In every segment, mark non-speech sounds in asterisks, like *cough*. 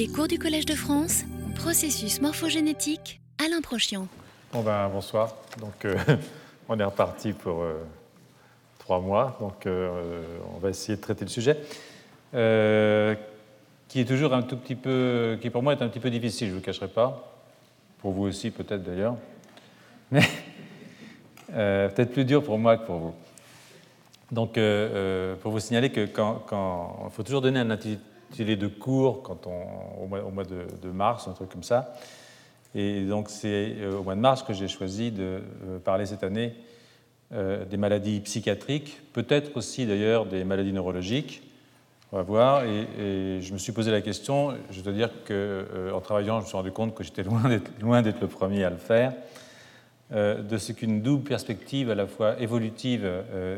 Les cours du Collège de France, processus morphogénétique, Alain Prochian. Bon ben, bonsoir. Donc, euh, *laughs* on est reparti pour euh, trois mois. Donc, euh, on va essayer de traiter le sujet, qui est toujours un tout petit peu, qui pour moi est un petit peu difficile, je ne vous cacherai pas. Pour vous aussi, peut-être d'ailleurs. *laughs* Mais peut-être plus dur pour moi que pour vous. Donc, pour vous signaler que quand, il faut toujours donner un intitulé de cours quand on, au mois, de, mars, un truc comme ça. Et donc c'est euh, au mois de mars que j'ai choisi de euh, parler cette année euh, des maladies psychiatriques, peut-être aussi d'ailleurs des maladies neurologiques. On va voir. Et, je me suis posé la question, je dois dire qu'en travaillant, je me suis rendu compte que j'étais loin d'être le premier à le faire, de ce qu'une double perspective à la fois évolutive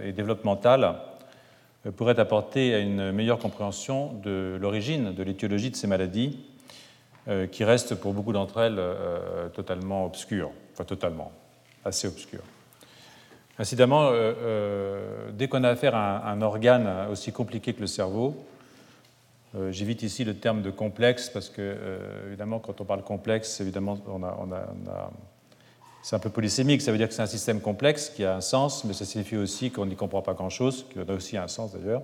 et développementale pourrait apporter à une meilleure compréhension de l'origine, de l'étiologie de ces maladies, euh, qui restent pour beaucoup d'entre elles euh, totalement obscures, enfin totalement, assez obscures. Incidemment, euh, dès qu'on a affaire à un, organe aussi compliqué que le cerveau, j'évite ici le terme de complexe parce que, évidemment, quand on parle complexe, évidemment, on a c'est un peu polysémique, ça veut dire que c'est un système complexe qui a un sens, mais ça signifie aussi qu'on n'y comprend pas grand-chose, qui a aussi un sens d'ailleurs.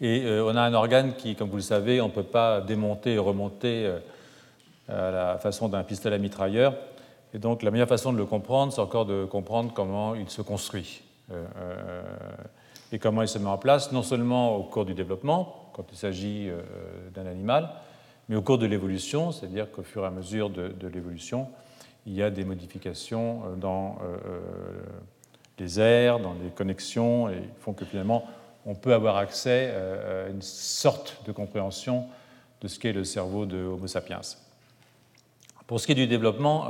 Et euh, on a un organe qui, comme vous le savez, on ne peut pas démonter et remonter euh, à la façon d'un pistolet à mitrailleur. Et donc la meilleure façon de le comprendre, c'est encore de comprendre comment il se construit euh, et comment il se met en place, non seulement au cours du développement, quand il s'agit d'un animal, mais au cours de l'évolution, c'est-à-dire qu'au fur et à mesure de l'évolution, il y a des modifications euh, dans euh, euh, les aires, dans les connexions, et font que finalement, on peut avoir accès à une sorte de compréhension de ce qu'est le cerveau de Homo sapiens. Pour ce qui est du développement,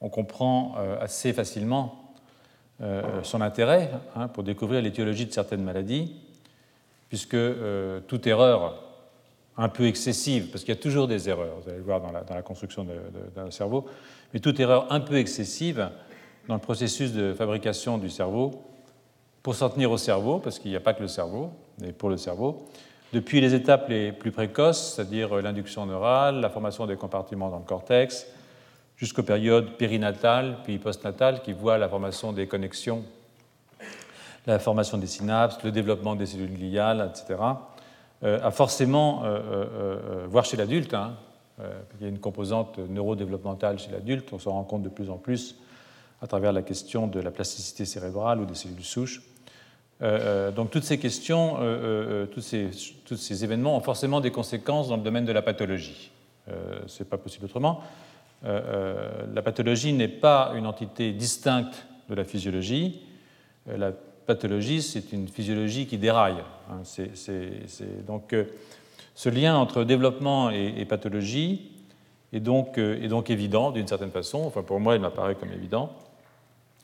on comprend assez facilement son intérêt hein, pour découvrir l'étiologie de certaines maladies, puisque toute erreur un peu excessive, parce qu'il y a toujours des erreurs, vous allez le voir dans la, construction d'un cerveau, mais toute erreur un peu excessive dans le processus de fabrication du cerveau, pour s'en tenir au cerveau, parce qu'il n'y a pas que le cerveau, mais pour le cerveau, depuis les étapes les plus précoces, c'est-à-dire l'induction neurale, la formation des compartiments dans le cortex, jusqu'aux périodes périnatales puis postnatales qui voient la formation des connexions, la formation des synapses, le développement des cellules gliales, etc., a forcément, euh, euh, voire chez l'adulte, hein, il y a une composante neurodéveloppementale chez l'adulte, on s'en rend compte de plus en plus à travers la question de la plasticité cérébrale ou des cellules souches. donc toutes ces questions, tous, ces, tous, ces, événements ont forcément des conséquences dans le domaine de la pathologie. Ce n'est pas possible autrement. la pathologie n'est pas une entité distincte de la physiologie. La pathologie, c'est une physiologie qui déraille. Hein. donc, euh, ce lien entre développement et, pathologie est donc, euh, est donc évident d'une certaine façon. Enfin, pour moi, il m'apparaît comme évident.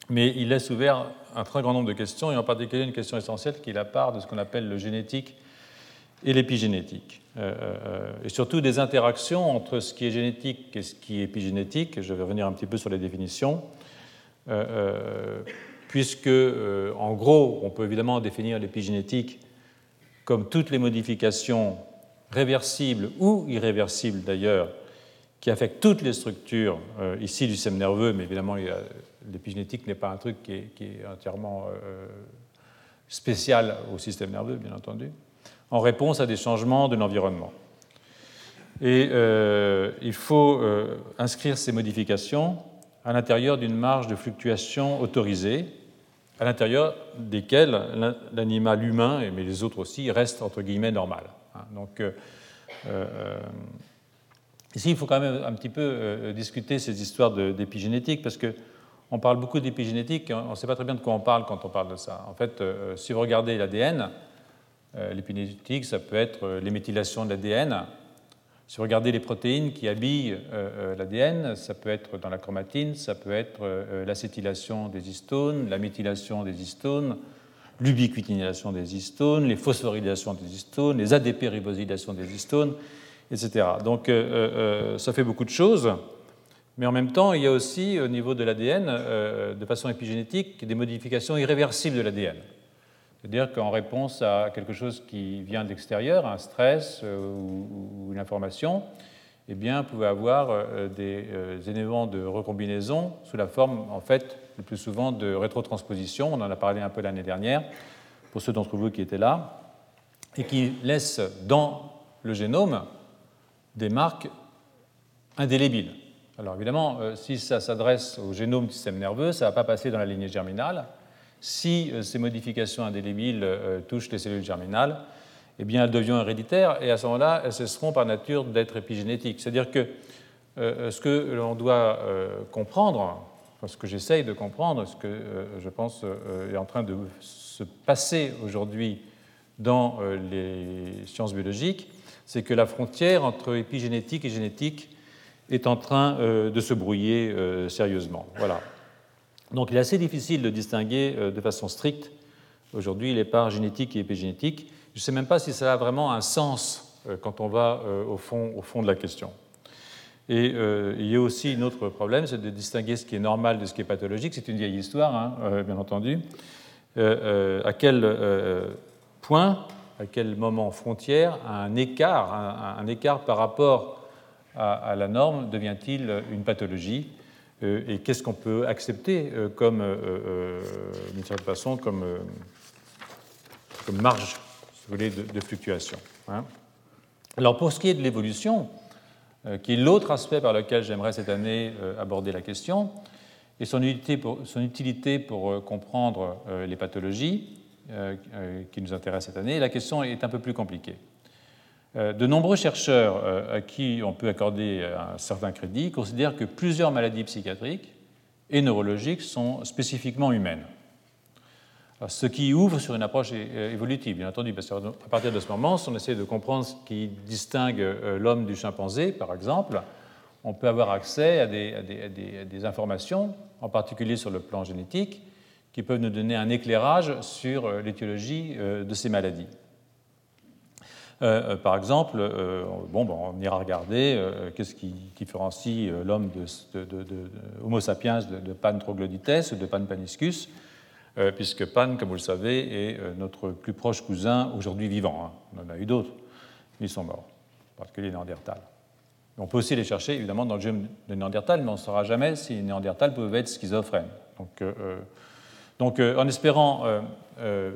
Mais il laisse ouvert un très grand nombre de questions, et en particulier une question essentielle qui est la part de ce qu'on appelle le génétique et l'épigénétique. Euh, et surtout des interactions entre ce qui est génétique et ce qui est épigénétique. Je vais revenir un petit peu sur les définitions puisque, en gros, on peut évidemment définir l'épigénétique comme toutes les modifications réversibles ou irréversibles d'ailleurs, qui affectent toutes les structures euh, ici du système nerveux, mais évidemment l'épigénétique n'est pas un truc qui est, entièrement euh, spécial au système nerveux, bien entendu, en réponse à des changements de l'environnement. Et il faut inscrire ces modifications à l'intérieur d'une marge de fluctuation autorisée, à l'intérieur desquelles l'animal humain, mais les autres aussi, reste entre guillemets normal. Hein. Donc, euh, euh, ici, il faut quand même un petit peu euh, discuter ces histoires d'épigénétique, parce qu'on parle beaucoup d'épigénétique, on ne sait pas très bien de quoi on parle quand on parle de ça. En fait, si vous regardez l'ADN, l'épigénétique, ça peut être les méthylations de l'ADN, si vous regardez les protéines qui habillent euh, euh, l'ADN, ça peut être dans la chromatine, ça peut être euh, l'acétylation des histones, la méthylation des histones, l'ubiquitination des histones, les phosphorylations des histones, les ADP-ribosylations des histones, etc. Donc ça fait beaucoup de choses, mais en même temps, il y a aussi au niveau de l'ADN, de façon épigénétique, des modifications irréversibles de l'ADN. C'est-à-dire qu'en réponse à quelque chose qui vient de l'extérieur, un stress ou, une information, eh bien, vous pouvez avoir des éléments de recombinaison sous la forme, en fait, le plus souvent de rétrotransposition. On en a parlé un peu l'année dernière, pour ceux d'entre vous qui étaient là, et qui laissent dans le génome des marques indélébiles. Alors évidemment, euh, si ça s'adresse au génome du système nerveux, ça ne va pas passer dans la lignée germinale. Si euh, ces modifications indélébiles euh, touchent les cellules germinales, eh bien, elles deviennent héréditaires et à ce moment-là, elles cesseront par nature d'être épigénétiques. C'est-à-dire que ce que l'on doit comprendre, ce que j'essaye de comprendre, ce que je pense est en train de se passer aujourd'hui dans les sciences biologiques, c'est que la frontière entre épigénétique et génétique est en train euh, de se brouiller euh, sérieusement. Voilà. Donc il est assez difficile de distinguer euh, de façon stricte aujourd'hui les parts génétiques et épigénétiques. Je ne sais même pas si ça a vraiment un sens quand on va au fond, au fond de la question. Et il y a aussi un autre problème, c'est de distinguer ce qui est normal de ce qui est pathologique. C'est une vieille histoire, hein, bien entendu. à quel point, à quel moment frontière, un écart, un écart par rapport à, la norme devient-il une pathologie? euh, et qu'est-ce qu'on peut accepter euh, comme, euh, d'une certaine façon, comme, marge de, fluctuation. Hein. Alors pour ce qui est de l'évolution, qui est l'autre aspect par lequel j'aimerais cette année aborder la question, et son utilité pour comprendre les pathologies qui nous intéressent cette année, la question est un peu plus compliquée. Euh, de nombreux chercheurs euh, à qui on peut accorder un certain crédit considèrent que plusieurs maladies psychiatriques et neurologiques sont spécifiquement humaines. ce qui ouvre sur une approche évolutive, bien entendu, parce qu'à partir de ce moment, si on essaie de comprendre ce qui distingue euh, l'homme du chimpanzé, par exemple, on peut avoir accès à des, informations, en particulier sur le plan génétique, qui peuvent nous donner un éclairage sur l'étiologie de ces maladies. Euh, euh, par exemple, euh, bon, on ira regarder qu'est-ce qui différencie l'homme de, Homo sapiens de, Pan troglodytes ou de Pan paniscus, puisque Pan, comme vous le savez, est notre plus proche cousin aujourd'hui vivant. Hein. On en a eu d'autres, mais ils sont morts, en particulier les Néandertals. On peut aussi les chercher, évidemment, dans le génome de Néandertal, mais on ne saura jamais si les Néandertals peuvent être schizophrènes. Donc en espérant,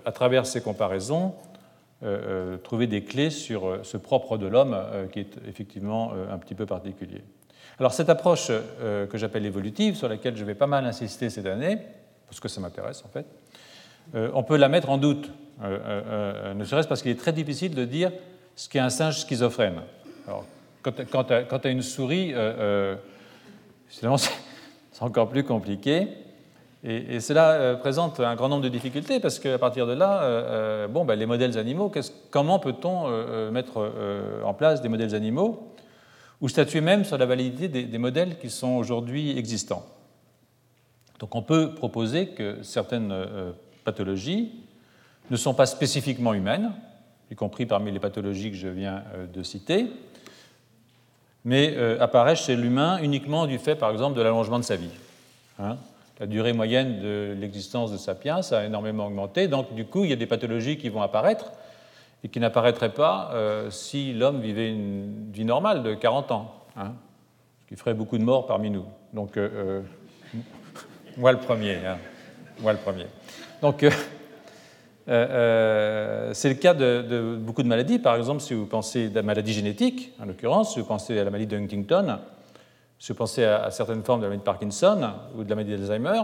à travers ces comparaisons, euh, euh, trouver des clés sur euh, ce propre de l'homme qui est effectivement un petit peu particulier. Alors cette approche que j'appelle évolutive, sur laquelle je vais pas mal insister cette année, parce que ça m'intéresse en fait, on peut la mettre en doute, ne serait-ce parce qu'il est très difficile de dire ce qu'est un singe schizophrène. Alors, quand tu as, une souris, *laughs* c'est encore plus compliqué. Et, cela euh, présente un grand nombre de difficultés parce qu'à partir de là, euh, euh, bon, ben, les modèles animaux, comment peut-on mettre en place des modèles animaux ou statuer même sur la validité des, modèles qui sont aujourd'hui existants? Donc on peut proposer que certaines pathologies ne sont pas spécifiquement humaines, y compris parmi les pathologies que je viens de citer, mais apparaissent chez l'humain uniquement du fait, par exemple, de l'allongement de sa vie. Hein la durée moyenne de l'existence de Sapiens a énormément augmenté. Donc, du coup, il y a des pathologies qui vont apparaître et qui n'apparaîtraient pas euh, si l'homme vivait une vie normale de 40 ans, hein, ce qui ferait beaucoup de morts parmi nous. Donc, euh, euh, moi le premier. Hein, moi le premier. Donc, c'est le cas de, de, beaucoup de maladies. Par exemple, si vous pensez à la maladie génétique, en l'occurrence, si vous pensez à la maladie de Huntington, vous pensez à, certaines formes de la maladie de Parkinson ou de la maladie d'Alzheimer,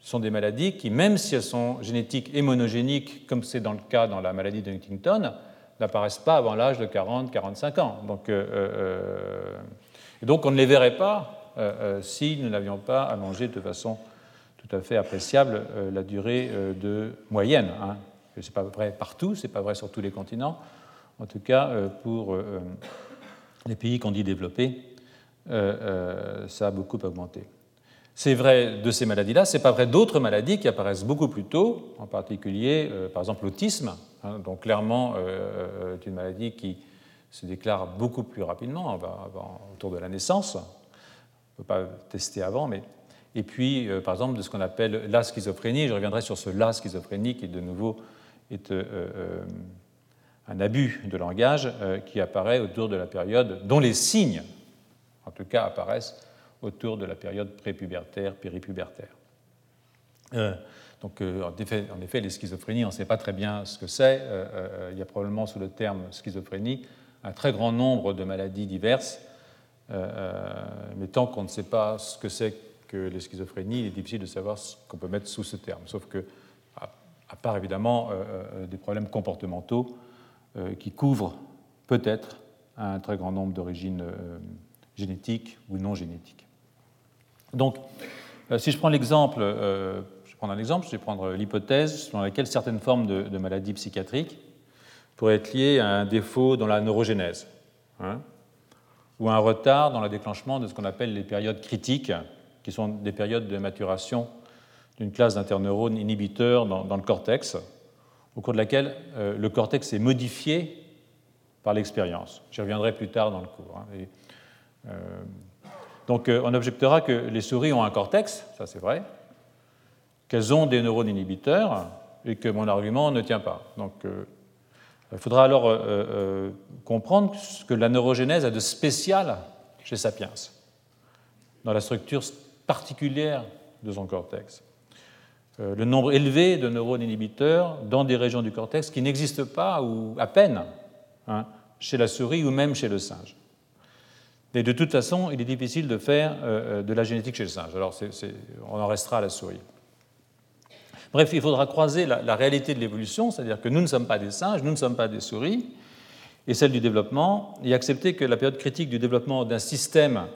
ce sont des maladies qui, même si elles sont génétiques et monogéniques, comme c'est dans le cas dans la maladie de Huntington, n'apparaissent pas avant l'âge de 40-45 ans. Donc, euh, euh, donc on ne les verrait pas euh, si nous n'avions pas allongé de façon tout à fait appréciable la durée de moyenne. Hein. Ce n'est pas vrai partout, ce n'est pas vrai sur tous les continents. En tout cas, pour les pays qu'on dit développés, ça a beaucoup augmenté. C'est vrai de ces maladies-là, ce n'est pas vrai d'autres maladies qui apparaissent beaucoup plus tôt, en particulier, euh, par exemple, l'autisme. Hein, donc, clairement, c'est une maladie qui se déclare beaucoup plus rapidement, autour de la naissance. On ne peut pas tester avant, mais. Et puis, par exemple, de ce qu'on appelle la schizophrénie. Je reviendrai sur ce la schizophrénie qui, de nouveau, est un abus de langage qui apparaît autour de la période, dont les signes, en tout cas, apparaissent autour de la période prépubertaire, péripubertaire. donc, en effet, en, effet, les schizophrénies, on ne sait pas très bien ce que c'est. il y a probablement sous le terme schizophrénie un très grand nombre de maladies diverses, mais tant qu'on ne sait pas ce que c'est que les schizophrénies, il est difficile de savoir ce qu'on peut mettre sous ce terme. Sauf que, à part évidemment euh, euh, des problèmes comportementaux euh, qui couvrent peut-être un très grand nombre d'origines génétiques ou non génétiques. Donc, si je prends l'exemple, je vais prendre un exemple, je vais prendre l'hypothèse selon laquelle certaines formes de, maladies psychiatriques pourraient être liées à un défaut dans la neurogénèse, hein, ou à un retard dans le déclenchement de ce qu'on appelle les périodes critiques qui sont des périodes de maturation d'une classe d'interneurones inhibiteurs dans, le cortex, au cours de laquelle euh, le cortex est modifié par l'expérience. J'y reviendrai plus tard dans le cours. Hein. Euh, donc euh, on objectera que les souris ont un cortex, ça c'est vrai, qu'elles ont des neurones inhibiteurs et que mon argument ne tient pas. Donc il faudra alors comprendre ce que la neurogénèse a de spécial chez Sapiens, dans la structure particulière de son cortex. Euh, le nombre élevé de neurones inhibiteurs dans des régions du cortex qui n'existent pas ou à peine hein, chez la souris ou même chez le singe. Et de toute façon, il est difficile de faire euh, euh, de la génétique chez le singe. Alors, on en restera à la souris. Bref, il faudra croiser la, réalité de l'évolution, c'est-à-dire que nous ne sommes pas des singes, nous ne sommes pas des souris, et celle du développement, et accepter que la période critique du développement d'un système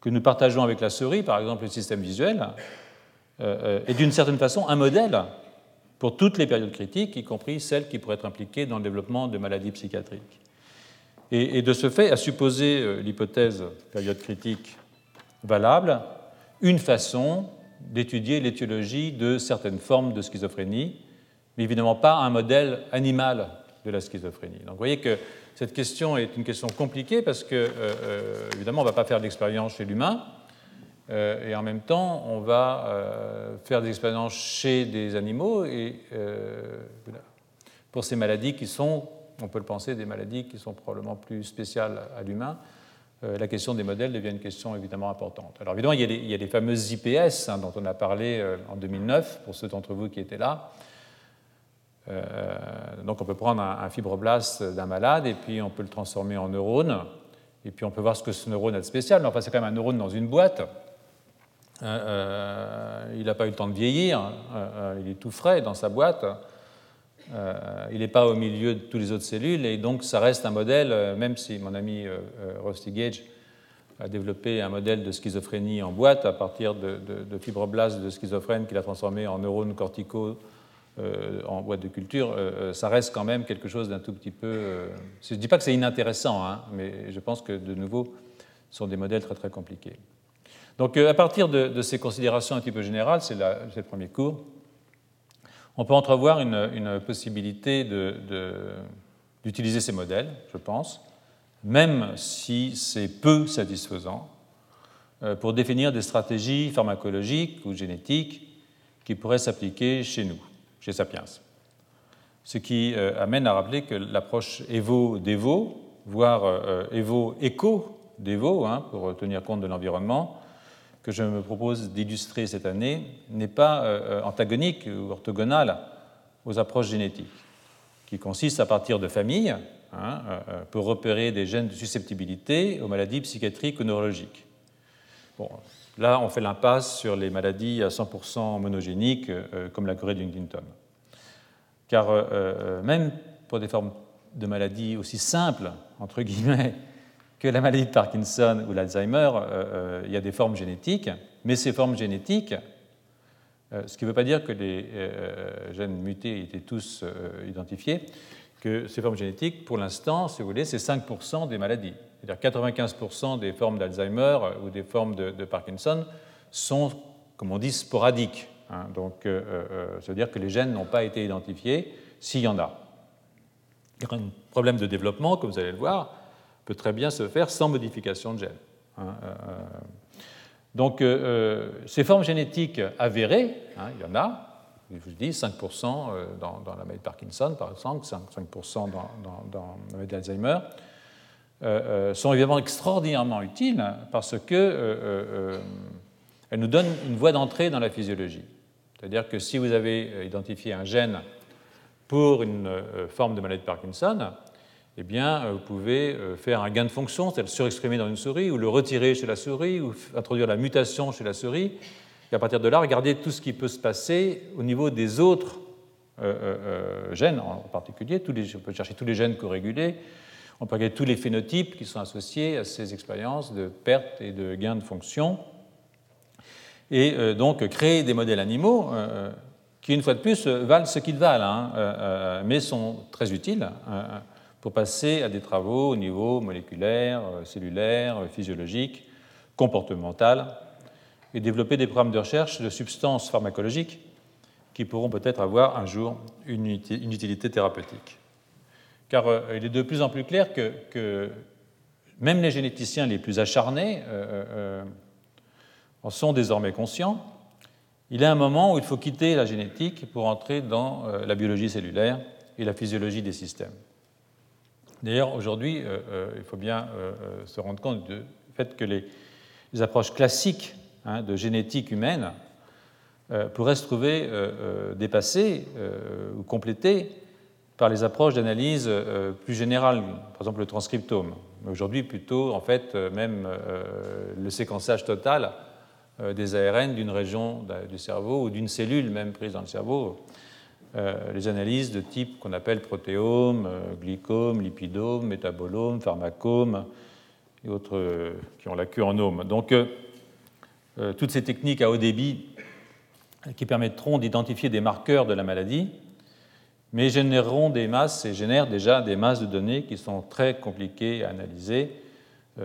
que nous partageons avec la souris, par exemple le système visuel, euh, est d'une certaine façon un modèle pour toutes les périodes critiques, y compris celles qui pourraient être impliquées dans le développement de maladies psychiatriques. Et, de ce fait, à supposer euh, l'hypothèse période critique valable, une façon d'étudier l'étiologie de certaines formes de schizophrénie, mais évidemment pas un modèle animal de la schizophrénie. Donc vous voyez que cette question est une question compliquée parce que, euh, euh, évidemment, on ne va pas faire d'expérience chez l'humain, et en même temps, on va faire des expériences chez des animaux, et pour ces maladies qui sont, on peut le penser, des maladies qui sont probablement plus spéciales à l'humain, la question des modèles devient une question évidemment importante. Alors évidemment, il y a les, fameuses IPS hein, dont on a parlé en 2009, pour ceux d'entre vous qui étaient là. Euh, donc on peut prendre un, fibroblast d'un malade et puis on peut le transformer en neurone. Et puis on peut voir ce que ce neurone a de spécial. Mais enfin, c'est quand même un neurone dans une boîte. Euh, euh, il n'a pas eu le temps de vieillir. il est tout frais dans sa boîte. Il n'est pas au milieu de toutes les autres cellules. Et donc ça reste un modèle, même si mon ami Rusty Gage a développé un modèle de schizophrénie en boîte à partir de, fibroblastes de schizophrène qu'il a transformé en neurones corticaux euh, en boîte de culture, euh, euh, ça reste quand même quelque chose d'un tout petit peu. je ne dis pas que c'est inintéressant, hein, mais je pense que de nouveau, ce sont des modèles très très compliqués. Donc à partir de, ces considérations un petit peu générales, c'est le premier cours, on peut entrevoir une, possibilité d'utiliser ces modèles, je pense, même si c'est peu satisfaisant, pour définir des stratégies pharmacologiques ou génétiques qui pourraient s'appliquer chez nous chez Sapiens. Ce qui euh, amène à rappeler que l'approche Evo-Devo, voire euh, Evo-Eco-Devo, hein, pour tenir compte de l'environnement, que je me propose d'illustrer cette année, n'est pas euh, antagonique ou orthogonale aux approches génétiques, qui consistent à partir de familles hein, pour repérer des gènes de susceptibilité aux maladies psychiatriques ou neurologiques. Bon, Là, on fait l'impasse sur les maladies à 100% monogéniques, euh, comme la Corée de Huntington. Car euh, euh, même pour des formes de maladies aussi simples, entre guillemets, que la maladie de Parkinson ou l'Alzheimer, il y a des formes génétiques, mais ces formes génétiques, ce qui ne veut pas dire que les gènes mutés étaient tous identifiés, que ces formes génétiques, pour l'instant, si vous voulez, c'est 5% des maladies. C'est-à-dire 95% des formes d'Alzheimer ou des formes de, Parkinson sont, comme on dit, sporadiques. Hein. Donc, euh, euh, ça veut dire que les gènes n'ont pas été identifiés s'il y en a. Un problème de développement, comme vous allez le voir, peut très bien se faire sans modification de gènes. Hein, euh, donc, ces formes génétiques avérées, hein, il y en a, je vous dis 5% dans, la maladie de Parkinson, par exemple, 5%, dans, dans, la maladie d'Alzheimer, sont évidemment extraordinairement utiles parce qu'elles nous donnent une voie d'entrée dans la physiologie. C'est-à-dire que si vous avez identifié un gène pour une forme de maladie de Parkinson, eh bien, euh, vous pouvez euh, faire un gain de fonction, c'est-à-dire le surexprimer dans une souris, ou le retirer chez la souris, ou introduire la mutation chez la souris. Et à partir de là, regardez tout ce qui peut se passer au niveau des autres euh, gènes en particulier. On peut chercher tous les gènes corrégulés, on peut regarder tous les phénotypes qui sont associés à ces expériences de perte et de gain de fonction. Et donc créer des modèles animaux qui, une fois de plus, valent ce qu'ils valent, hein, mais sont très utiles. Hein, pour passer à des travaux au niveau moléculaire, euh, cellulaire, euh, physiologique, comportemental, et développer des programmes de recherche de substances pharmacologiques qui pourront peut-être avoir un jour une utilité thérapeutique. Car euh, il est de plus en plus clair que, même les généticiens les plus acharnés en sont désormais conscients. Il y a un moment où il faut quitter la génétique pour entrer dans la biologie cellulaire et la physiologie des systèmes. D'ailleurs, aujourd'hui, euh, euh, il faut bien euh, se rendre compte du fait que les, approches classiques hein, de génétique humaine pourraient se trouver dépassées ou complétées par les approches d'analyse plus générales, par exemple le transcriptome. Aujourd'hui, plutôt, en fait, même le séquençage total des ARN d'une région du cerveau ou d'une cellule même prise dans le cerveau les analyses de type qu'on appelle protéome, euh, glycome, lipidome, métabolome, pharmacome et autres euh, qui ont la queue en ome. Donc, toutes ces techniques à haut débit qui permettront d'identifier des marqueurs de la maladie, mais généreront des masses et génèrent déjà des masses de données qui sont très compliquées à analyser. *laughs*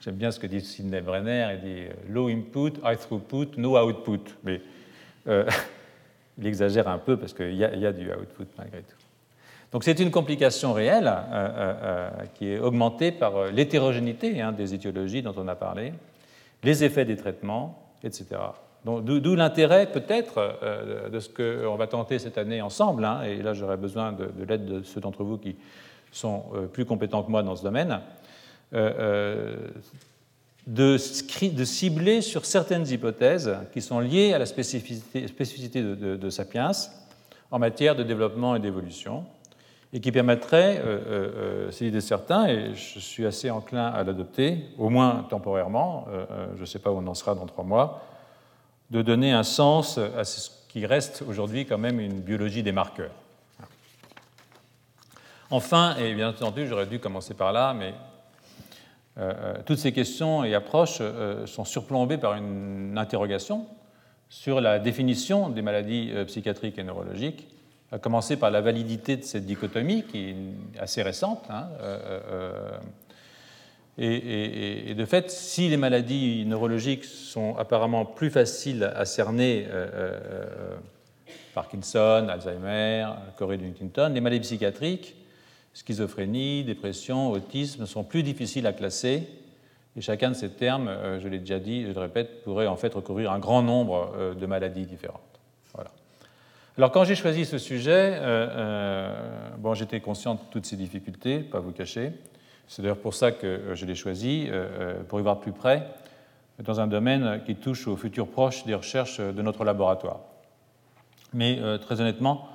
J'aime bien ce que dit Sidney Brenner, il dit low input, high throughput, no output. *laughs* il exagère un peu parce qu'il y, a du output malgré tout. Donc c'est une complication réelle euh, euh, euh, qui est augmentée par l'hétérogénéité hein, des étiologies dont on a parlé, les effets des traitements, etc. D'où l'intérêt peut-être de ce qu'on va tenter cette année ensemble, hein, et là j'aurais besoin de, de l'aide de ceux d'entre vous qui sont plus compétents que moi dans ce domaine, de, cibler sur certaines hypothèses qui sont liées à la spécificité, de, Sapiens en matière de développement et d'évolution, et qui permettraient, euh, euh, euh c'est l'idée de et je suis assez enclin à l'adopter, au moins temporairement, je ne sais pas où on en sera dans trois mois, de donner un sens à ce qui reste aujourd'hui quand même une biologie des marqueurs. Enfin, et bien entendu, j'aurais dû commencer par là, mais toutes ces questions et approches euh, sont surplombées par une interrogation sur la définition des maladies psychiatriques et neurologiques, à commencer par la validité de cette dichotomie qui est assez récente. Hein, et, de fait, si les maladies neurologiques sont apparemment plus faciles à cerner, Parkinson, Alzheimer, Corée de Huntington, les maladies psychiatriques schizophrénie, dépression, autisme sont plus difficiles à classer. Et chacun de ces termes, euh, je l'ai déjà dit, je le répète, pourrait en fait recouvrir un grand nombre euh, de maladies différentes. Voilà. Alors quand j'ai choisi ce sujet, euh, bon, j'étais conscient de toutes ces difficultés, pas vous cacher. C'est d'ailleurs pour ça que je l'ai choisi, pour y voir plus près, dans un domaine qui touche au futur proche des recherches de notre laboratoire. Mais très honnêtement,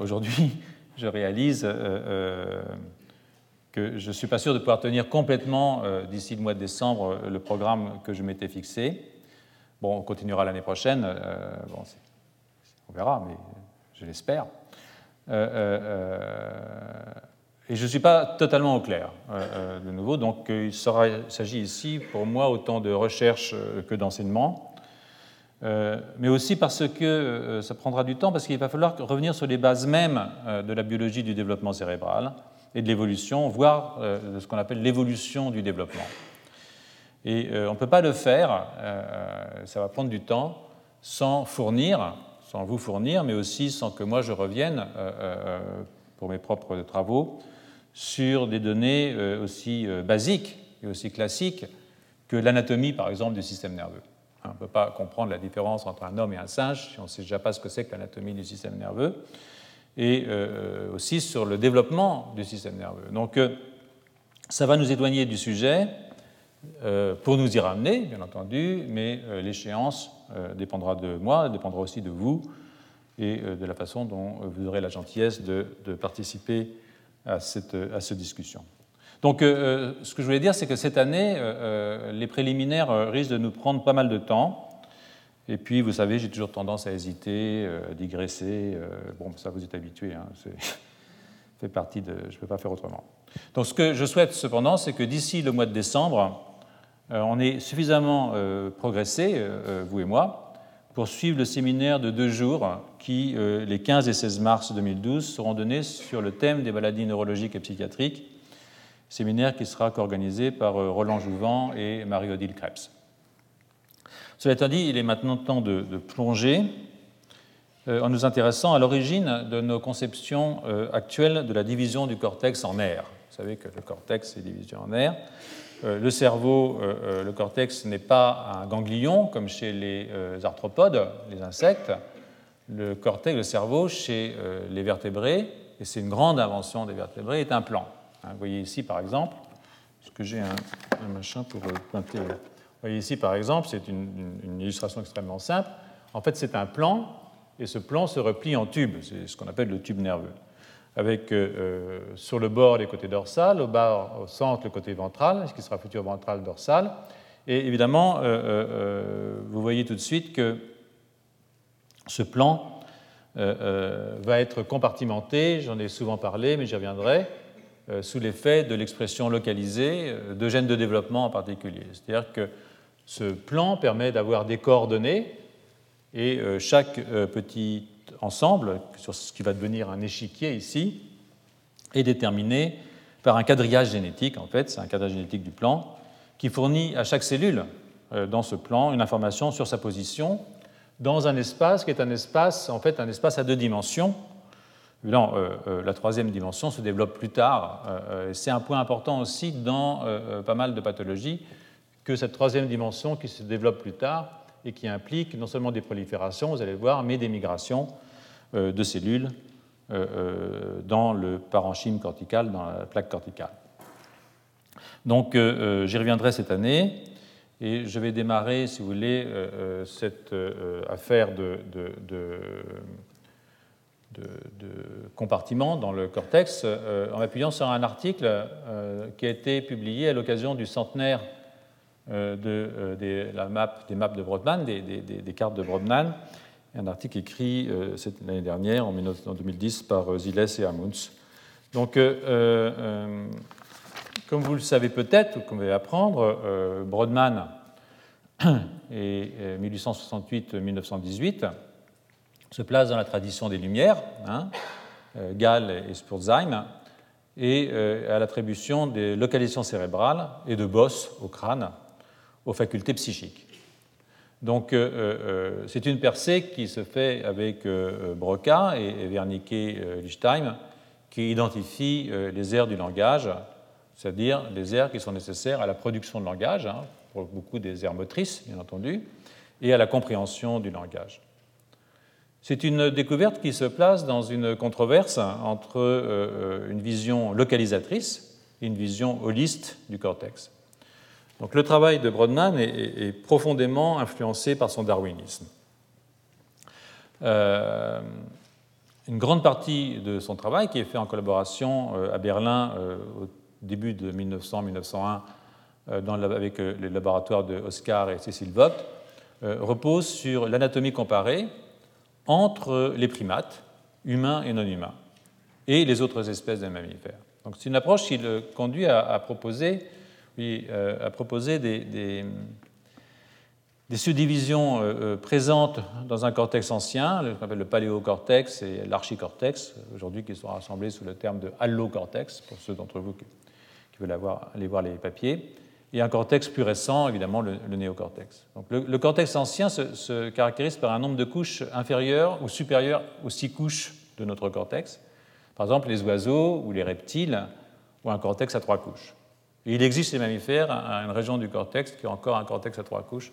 aujourd'hui, je réalise euh, euh, que je ne suis pas sûr de pouvoir tenir complètement euh, d'ici le mois de décembre le programme que je m'étais fixé. Bon, on continuera l'année prochaine, bon, on verra, mais je l'espère. et je ne suis pas totalement au clair, de nouveau, donc il s'agit ici pour moi autant de recherche que d'enseignement. Euh, mais aussi parce que euh, ça prendra du temps, parce qu'il va falloir revenir sur les bases mêmes euh, de la biologie du développement cérébral et de l'évolution, voire de ce qu'on appelle l'évolution du développement. Et on ne peut pas le faire, ça va prendre du temps, sans fournir, sans vous fournir, mais aussi sans que moi je revienne pour mes propres travaux sur des données aussi basiques et aussi classiques que l'anatomie, par exemple, du système nerveux. On ne peut pas comprendre la différence entre un homme et un singe si on ne sait déjà pas ce que c'est que l'anatomie du système nerveux, et euh, aussi sur le développement du système nerveux. Donc, euh, ça va nous éloigner du sujet euh, pour nous y ramener, bien entendu, mais l'échéance dépendra de moi, dépendra aussi de vous et de la façon dont vous aurez la gentillesse de, participer à cette, à cette discussion. Donc, euh, ce que je voulais dire, c'est que cette année, euh, euh, les préliminaires risquent de nous prendre pas mal de temps. Et puis, vous savez, j'ai toujours tendance à hésiter, à digresser. bon, ça, vous êtes habitué. Hein, *laughs* fait partie de. Je ne peux pas faire autrement. Donc, ce que je souhaite cependant, c'est que d'ici le mois de décembre, on ait suffisamment progressé, vous et moi, pour suivre le séminaire de deux jours qui, les 15 et 16 mars 2012, seront donnés sur le thème des maladies neurologiques et psychiatriques séminaire qui sera organisé par euh, Roland Jouvent et Marie-Odile Krebs. Cela étant dit, il est maintenant temps de, plonger euh, en nous intéressant à l'origine de nos conceptions euh, actuelles de la division du cortex en aires. Vous savez que le cortex est divisé en aires. Le cerveau, le cortex n'est pas un ganglion comme chez les arthropodes, les insectes. Le cortex, le cerveau, chez les vertébrés, et c'est une grande invention des vertébrés, est un plan. Hein, vous voyez ici, par exemple, ce que j'ai un, machin pour euh, pointer. Vous voyez ici, par exemple, c'est une, illustration extrêmement simple. En fait, c'est un plan, et ce plan se replie en tube. C'est ce qu'on appelle le tube nerveux. Avec euh, euh, sur le bord les côtés dorsales, au bas, au centre, le côté ventral, ce qui sera futur ventral dorsal. Et évidemment, vous voyez tout de suite que ce plan va être compartimenté. J'en ai souvent parlé, mais j'y reviendrai. Euh, sous l'effet de l'expression localisée euh, de gènes de développement en particulier. C'est-à-dire que ce plan permet d'avoir des coordonnées et euh, chaque petit ensemble, sur ce qui va devenir un échiquier ici, est déterminé par un quadrillage génétique, en fait, c'est un quadrillage génétique du plan, qui fournit à chaque cellule dans ce plan une information sur sa position dans un espace qui est un espace, en fait, un espace à deux dimensions, Évidemment, euh, euh, la troisième dimension se développe plus tard. Euh, c'est un point important aussi dans pas mal de pathologies que cette troisième dimension qui se développe plus tard et qui implique non seulement des proliférations, vous allez voir, mais des migrations de cellules dans le parenchyme cortical, dans la plaque corticale. Donc j'y reviendrai cette année et je vais démarrer, si vous voulez, cette affaire de, compartiments dans le cortex euh, en m'appuyant sur un article euh, qui a été publié à l'occasion du centenaire euh, de, des, la map, des maps de Brodmann, des, cartes de Brodmann, un article écrit l'année dernière, en 2010, par Ziles et Amunds. Donc, comme vous le savez peut-être, ou comme vous allez apprendre, Brodmann *coughs* est 1868-1918 se place dans la tradition des Lumières, hein, euh, Gall et Spurzheim, et euh, à l'attribution des localisations cérébrales et de bosses au crâne aux facultés psychiques. Donc euh, c'est une percée qui se fait avec Broca et, Wernicke-Lichtheim qui identifie les aires du langage, c'est-à-dire les aires qui sont nécessaires à la production de langage, hein, pour beaucoup des aires motrices bien entendu, et à la compréhension du langage. C'est une découverte qui se place dans une controverse entre euh, une vision localisatrice et une vision holiste du cortex. Donc, le travail de Brodmann est, profondément influencé par son darwinisme. Euh, une grande partie de son travail, qui est fait en collaboration euh, à Berlin au début de 1900-1901 avec les laboratoires de Oscar et Cécile Vogt, repose sur l'anatomie comparée entre les primates, humains et non humains, et les autres espèces de mammifères. Donc c'est une approche qui le conduit à, proposer, euh, à proposer des, des, subdivisions euh, euh, présentes dans un cortex ancien, ce qu'on appelle le paléocortex et l'archicortex, aujourd'hui qui sont rassemblés sous le terme de allocortex, pour ceux d'entre vous qui, veulent aller voir les papiers, et un cortex plus récent, évidemment le, néocortex. Donc le, cortex ancien se, caractérise par un nombre de couches inférieures ou supérieures aux six couches de notre cortex. Par exemple, les oiseaux ou les reptiles ont un cortex à trois couches. il existe chez les mammifères une région du cortex qui a encore un cortex à trois couches,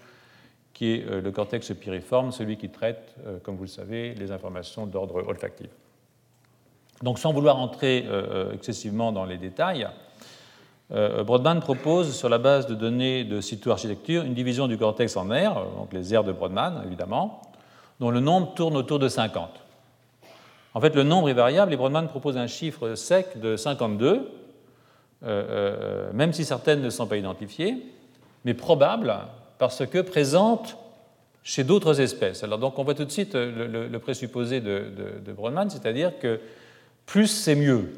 qui est le cortex piriforme, celui qui traite, comme vous le savez, les informations d'ordre olfactif. Donc sans vouloir entrer excessivement dans les détails, Brodmann propose, sur la base de données de cytoarchitecture, une division du cortex en aires, donc les aires de Brodmann évidemment, dont le nombre tourne autour de 50. En fait, le nombre est variable et Brodmann propose un chiffre sec de 52, euh, euh, même si certaines ne sont pas identifiées, mais probable parce que présentes chez d'autres espèces. Alors donc on voit tout de suite le, présupposé de, de, Brodmann, c'est-à-dire que plus c'est mieux.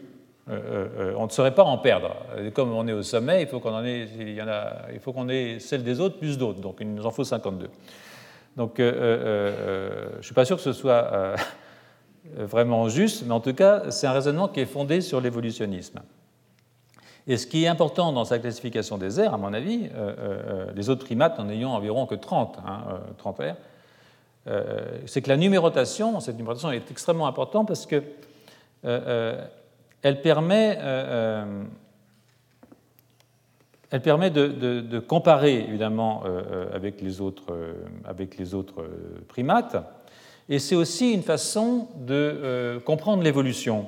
Euh, on ne saurait pas en perdre. comme on est au sommet, il faut qu'on ait, qu'on ait celle des autres plus d'autres. Donc il nous en faut 52. Donc, euh, euh, euh, je ne suis pas sûr que ce soit *laughs* vraiment juste, mais en tout cas, c'est un raisonnement qui est fondé sur l'évolutionnisme. Et ce qui est important dans sa classification des aires, à mon avis, les autres primates en ayant environ que 30, 30 aires, c'est que la numérotation, cette numérotation est extrêmement importante parce que elle permet elle permet de, comparer évidemment euh, euh, avec les autres, euh, primates, et c'est aussi une façon de comprendre l'évolution,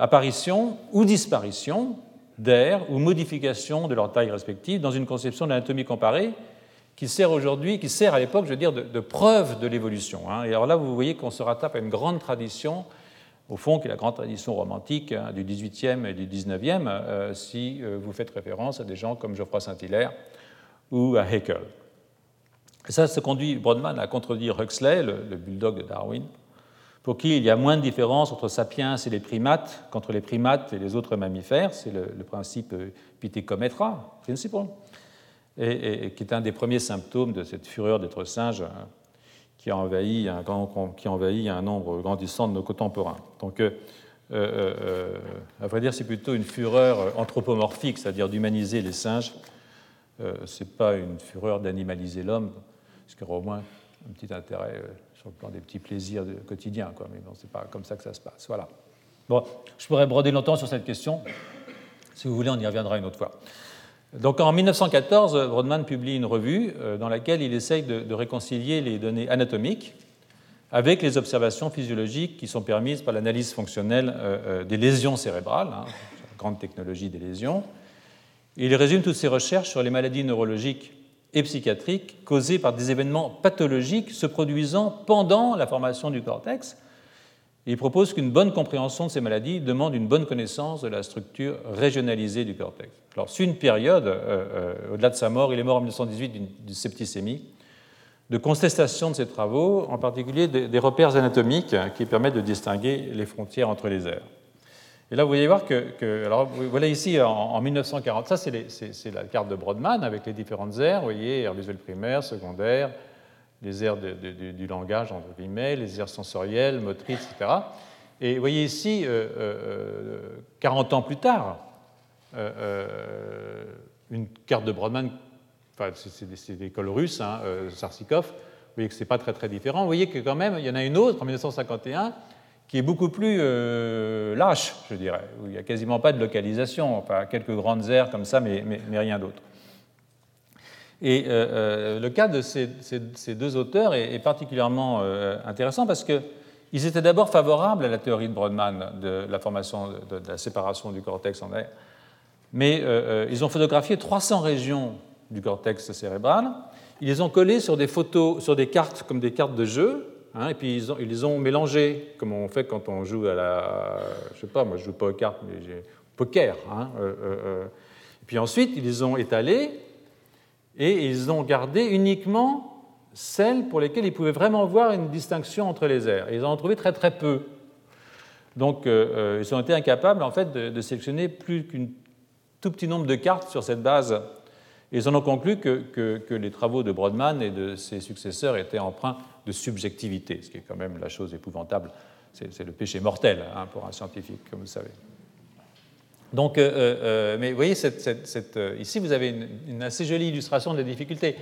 apparition ou disparition d'air ou modification de leur taille respective dans une conception d'anatomie comparée qui sert aujourd'hui, qui sert à l'époque, je veux dire, de, preuve de l'évolution. Hein. Et alors là, vous voyez qu'on se rattrape à une grande tradition au fond, qui est la grande tradition romantique hein, du XVIIIe et du XIXe, euh, si euh, vous faites référence à des gens comme Geoffroy Saint-Hilaire ou à Haeckel. Et ça, ça conduit Brodmann à contredire Huxley, le, bulldog de Darwin, pour qui il y a moins de différence entre sapiens et les primates qu'entre les primates et les autres mammifères. C'est le, principe Pithecometra, principle, et, et, qui est un des premiers symptômes de cette fureur d'être singe hein, qui a envahi un, qui envahi un nombre grandissant de nos contemporains. Donc, euh, euh, euh, à vrai dire, c'est plutôt une fureur anthropomorphique, c'est-à-dire d'humaniser les singes. ce n'est pas une fureur d'animaliser l'homme, ce qui aurait au moins un petit intérêt sur le plan des petits plaisirs quotidiens, mais bon, ce n'est pas comme ça que ça se passe. Voilà. Bon, je pourrais broder longtemps sur cette question. Si vous voulez, on y reviendra une autre fois. Donc en 1914, Brodmann publie une revue euh, dans laquelle il essaye de, réconcilier les données anatomiques avec les observations physiologiques qui sont permises par l'analyse fonctionnelle euh, euh, des lésions cérébrales, hein, grande technologie des lésions. il résume toutes ses recherches sur les maladies neurologiques et psychiatriques causées par des événements pathologiques se produisant pendant la formation du cortex il propose qu'une bonne compréhension de ces maladies demande une bonne connaissance de la structure régionalisée du cortex. Alors, sur une période, euh, euh, au-delà de sa mort, il est mort en 1918 d'une septicémie, de contestation de ses travaux, en particulier des, repères anatomiques qui permettent de distinguer les frontières entre les aires. Et là, vous voyez voir que, alors, voilà ici en, 1940, ça c'est la carte de Brodmann avec les différentes aires, vous voyez, aires visuelles primaires, secondaires, les aires du langage, entre guillemets, les aires sensorielles, motrices, etc. Et vous voyez ici, 40 euh, euh, ans plus tard, euh, une carte de Brodmann, enfin, c'est l'école russe, hein, Sarsykov, vous voyez que ce n'est pas très très différent. Vous voyez que quand même, il y en a une autre en 1951 qui est beaucoup plus lâche, je dirais, où il n'y a quasiment pas de localisation, enfin quelques grandes aires comme ça, mais rien d'autre. Et euh, euh, le cas de ces, deux auteurs est, particulièrement euh, intéressant parce qu'ils étaient d'abord favorables à la théorie de Brodmann de la formation de, la séparation du cortex en air, mais ils ont photographié 300 régions du cortex cérébral. Ils les ont collées sur des photos, sur des cartes comme des cartes de jeu, hein, et puis ils, les ont mélangées, comme on fait quand on joue à la, je sais pas, moi je joue pas aux cartes, mais j'ai poker. Hein, et puis ensuite ils les ont étalées et ils ont gardé uniquement celles pour lesquelles ils pouvaient vraiment voir une distinction entre les aires. ils en ont trouvé très très peu. Donc euh, euh, ils ont été incapables en fait de, sélectionner plus qu'un tout petit nombre de cartes sur cette base. Et ils en ont conclu que, les travaux de Brodmann et de ses successeurs étaient empreints de subjectivité, ce qui est quand même la chose épouvantable. C'est le péché mortel hein, pour un scientifique, comme vous savez. Donc, euh, euh, euh, mais vous voyez, ici, vous avez une, assez jolie illustration de la difficulté.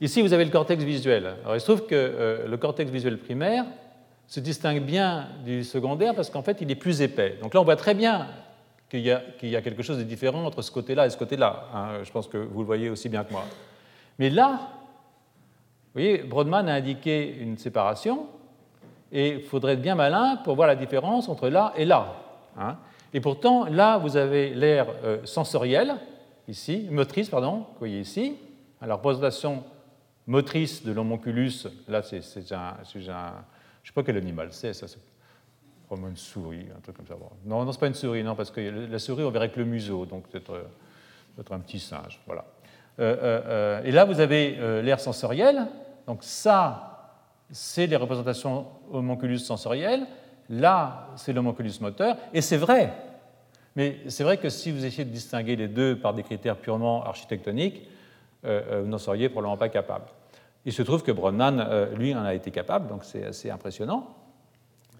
Ici, vous avez le cortex visuel. Alors, il se trouve que le cortex visuel primaire se distingue bien du secondaire parce qu'en fait, il est plus épais. Donc là, on voit très bien qu'il y, a quelque chose de différent entre ce côté-là et ce côté-là. Hein. Je pense que vous le voyez aussi bien que moi. Mais là, voyez, Brodmann a indiqué une séparation, et il faudrait être bien malin pour voir la différence entre là et là. Hein. Et pourtant, là, vous avez l'air euh, sensoriel, ici, motrice, pardon, vous voyez ici. Alors, représentation motrice de l'homonculus, là, c'est un, je ne sais pas quel animal c'est, ça, c'est probablement une souris, un truc comme ça. Non, non, c'est pas une souris, non, parce que la souris, on verrait que le museau, donc peut-être euh, un petit singe, voilà. Euh, et là, vous avez l'air sensoriel, donc ça, c'est les représentations homonculus sensorielles. Là, c'est l'homonculus moteur, et c'est vrai. Mais c'est vrai que si vous essayez de distinguer les deux par des critères purement architectoniques, euh, euh, vous n'en seriez probablement pas capable. Il se trouve que Bronnan, euh, lui, en a été capable, donc c'est assez impressionnant.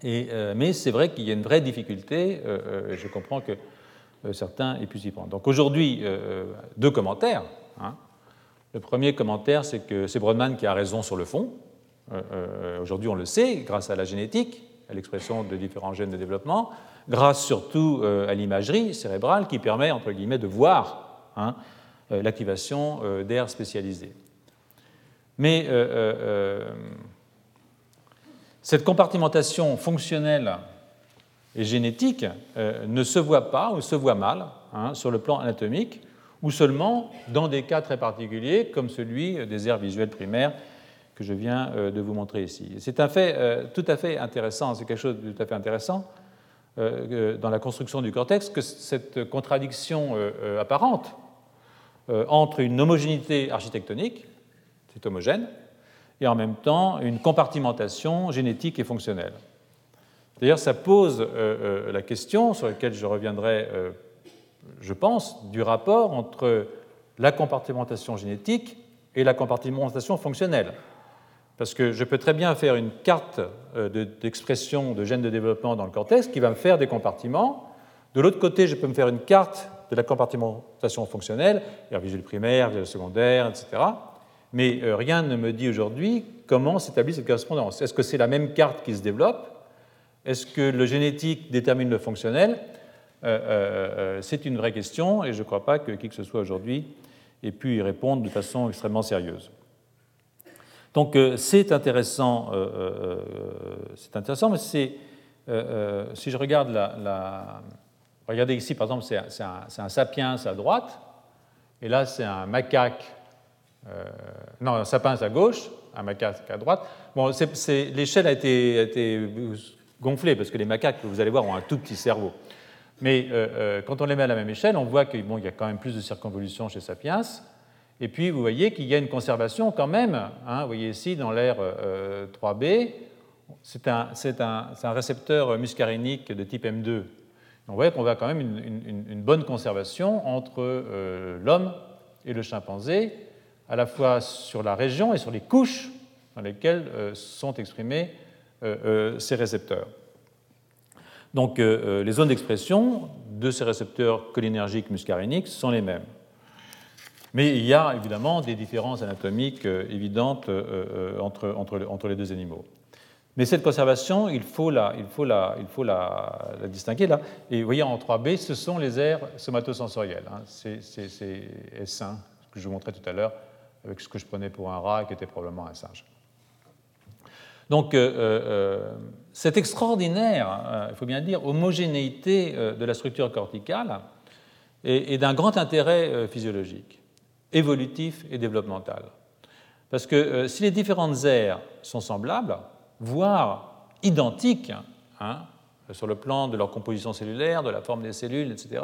Mais c'est vrai qu'il y a une vraie difficulté, je comprends que certains aient pu s'y prendre. Donc aujourd'hui, deux commentaires. Hein. Le premier commentaire, c'est que c'est Bronman qui a raison sur le fond. aujourd'hui, on le sait, grâce à la génétique, à l'expression de différents gènes de développement, grâce surtout euh, à l'imagerie cérébrale qui permet, entre guillemets, de voir hein, euh, l'activation euh, d'air spécialisé. Mais cette compartimentation fonctionnelle et génétique ne se voit pas ou se voit mal hein, sur le plan anatomique ou seulement dans des cas très particuliers comme celui des aires visuelles primaires que je viens euh, de vous montrer ici. C'est un fait euh, tout à fait intéressant, c'est quelque chose de tout à fait intéressant euh, dans la construction du cortex, que cette contradiction apparente entre une homogénéité architectonique, c'est homogène, et en même temps une compartimentation génétique et fonctionnelle. D'ailleurs, ça pose la question sur laquelle je reviendrai, je pense, du rapport entre la compartimentation génétique et la compartimentation fonctionnelle. Parce que je peux très bien faire une carte euh, d'expression de gènes de développement dans le cortex qui va me faire des compartiments. De l'autre côté, je peux me faire une carte de la compartimentation fonctionnelle, air visuel primaire, visuel secondaire, etc. Mais euh, rien ne me dit aujourd'hui comment s'établit cette correspondance. Est-ce que c'est la même carte qui se développe? Est-ce que le génétique détermine le fonctionnel? Euh, C'est une vraie question et je ne crois pas que qui que ce soit aujourd'hui ait pu y répondre de façon extrêmement sérieuse. Donc euh, c'est intéressant, euh, euh, c'est intéressant, mais si je regarde Regardez ici, par exemple, c'est un, sapiens à droite, et là c'est un macaque, non, un sapiens à gauche, un macaque à droite. Bon, l'échelle a été, a été, gonflée parce que les macaques, vous allez voir, ont un tout petit cerveau. Mais quand on les met à la même échelle, on voit qu'il bon, y a quand même plus de circonvolution chez Sapiens, et puis, vous voyez qu'il y a une conservation quand même. Hein, vous voyez ici, dans l'air 3B, euh, c'est un, récepteur muscarénique de type M2. On voit qu'on a quand même une, bonne conservation entre euh, l'homme et le chimpanzé, à la fois sur la région et sur les couches dans lesquelles euh, sont exprimés ces récepteurs. Donc, les zones d'expression de ces récepteurs cholinergiques muscaréniques sont les mêmes. Mais il y a évidemment des différences anatomiques euh, évidentes euh, euh, entre, entre, les deux animaux. Mais cette conservation, il faut la, il faut la, il faut la, distinguer là. Et vous voyez, en 3B, ce sont les aires somatosensorielles. Hein. C'est S1, ce que je vous montrais tout à l'heure, avec ce que je prenais pour un rat, qui était probablement un singe. Donc, cette extraordinaire, il faut bien dire, homogénéité de la structure corticale est d'un grand intérêt physiologique évolutif et développemental. Parce que euh, si les différentes aires sont semblables, voire identiques, hein, sur le plan de leur composition cellulaire, de la forme des cellules, etc.,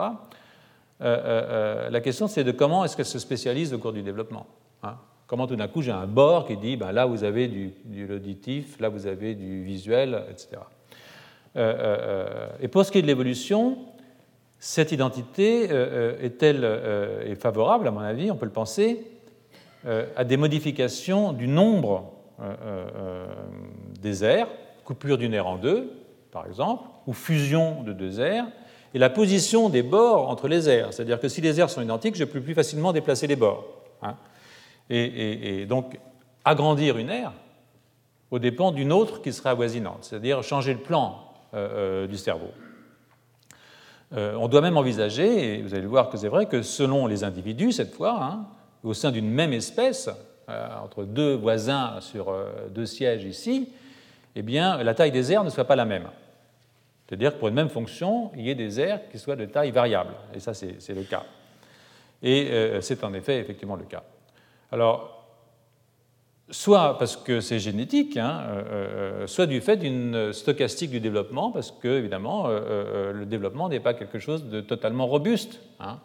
euh, euh, la question c'est de comment est-ce qu'elles se spécialisent au cours du développement. Hein. Comment tout d'un coup j'ai un bord qui dit ben là vous avez du, du, auditif, là vous avez du visuel, etc. et pour ce qui est de l'évolution, cette identité euh, euh, est-elle euh, favorable, à mon avis, on peut le penser, à des modifications du nombre des aires, coupure d'une aire en deux, par exemple, ou fusion de deux aires, et la position des bords entre les aires. C'est-à-dire que si les aires sont identiques, je peux plus facilement déplacer les bords. Hein. Et, donc, agrandir une aire au dépend d'une autre qui sera avoisinante, c'est-à-dire changer le plan du cerveau. Euh, on doit même envisager, et vous allez voir que c'est vrai, que selon les individus, cette fois, hein, au sein d'une même espèce, entre deux voisins sur deux sièges ici, eh bien, la taille des aires ne soit pas la même. C'est-à-dire que pour une même fonction, il y ait des aires qui soient de taille variable. Et ça, c'est le cas. Et c'est en effet effectivement le cas. Alors, soit parce que c'est génétique, hein, euh, euh, soit du fait d'une stochastique du développement, parce que, évidemment, euh, le développement n'est pas quelque chose de totalement robuste. Hein.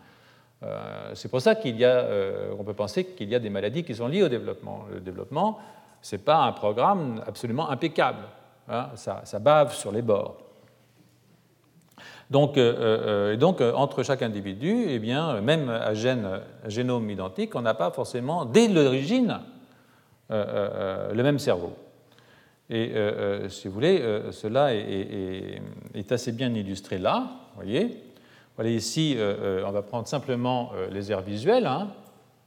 c'est pour ça qu'il y a, on peut penser qu'il y a des maladies qui sont liées au développement. Le développement, ce n'est pas un programme absolument impeccable. Hein. ça, bave sur les bords. Donc, entre chaque individu, eh bien, même à, à génome identique, on n'a pas forcément, dès l'origine, le même cerveau. Et si vous voulez, cela est, assez bien illustré là. Voyez. Voilà ici, on va prendre simplement les aires visuelles. Hein.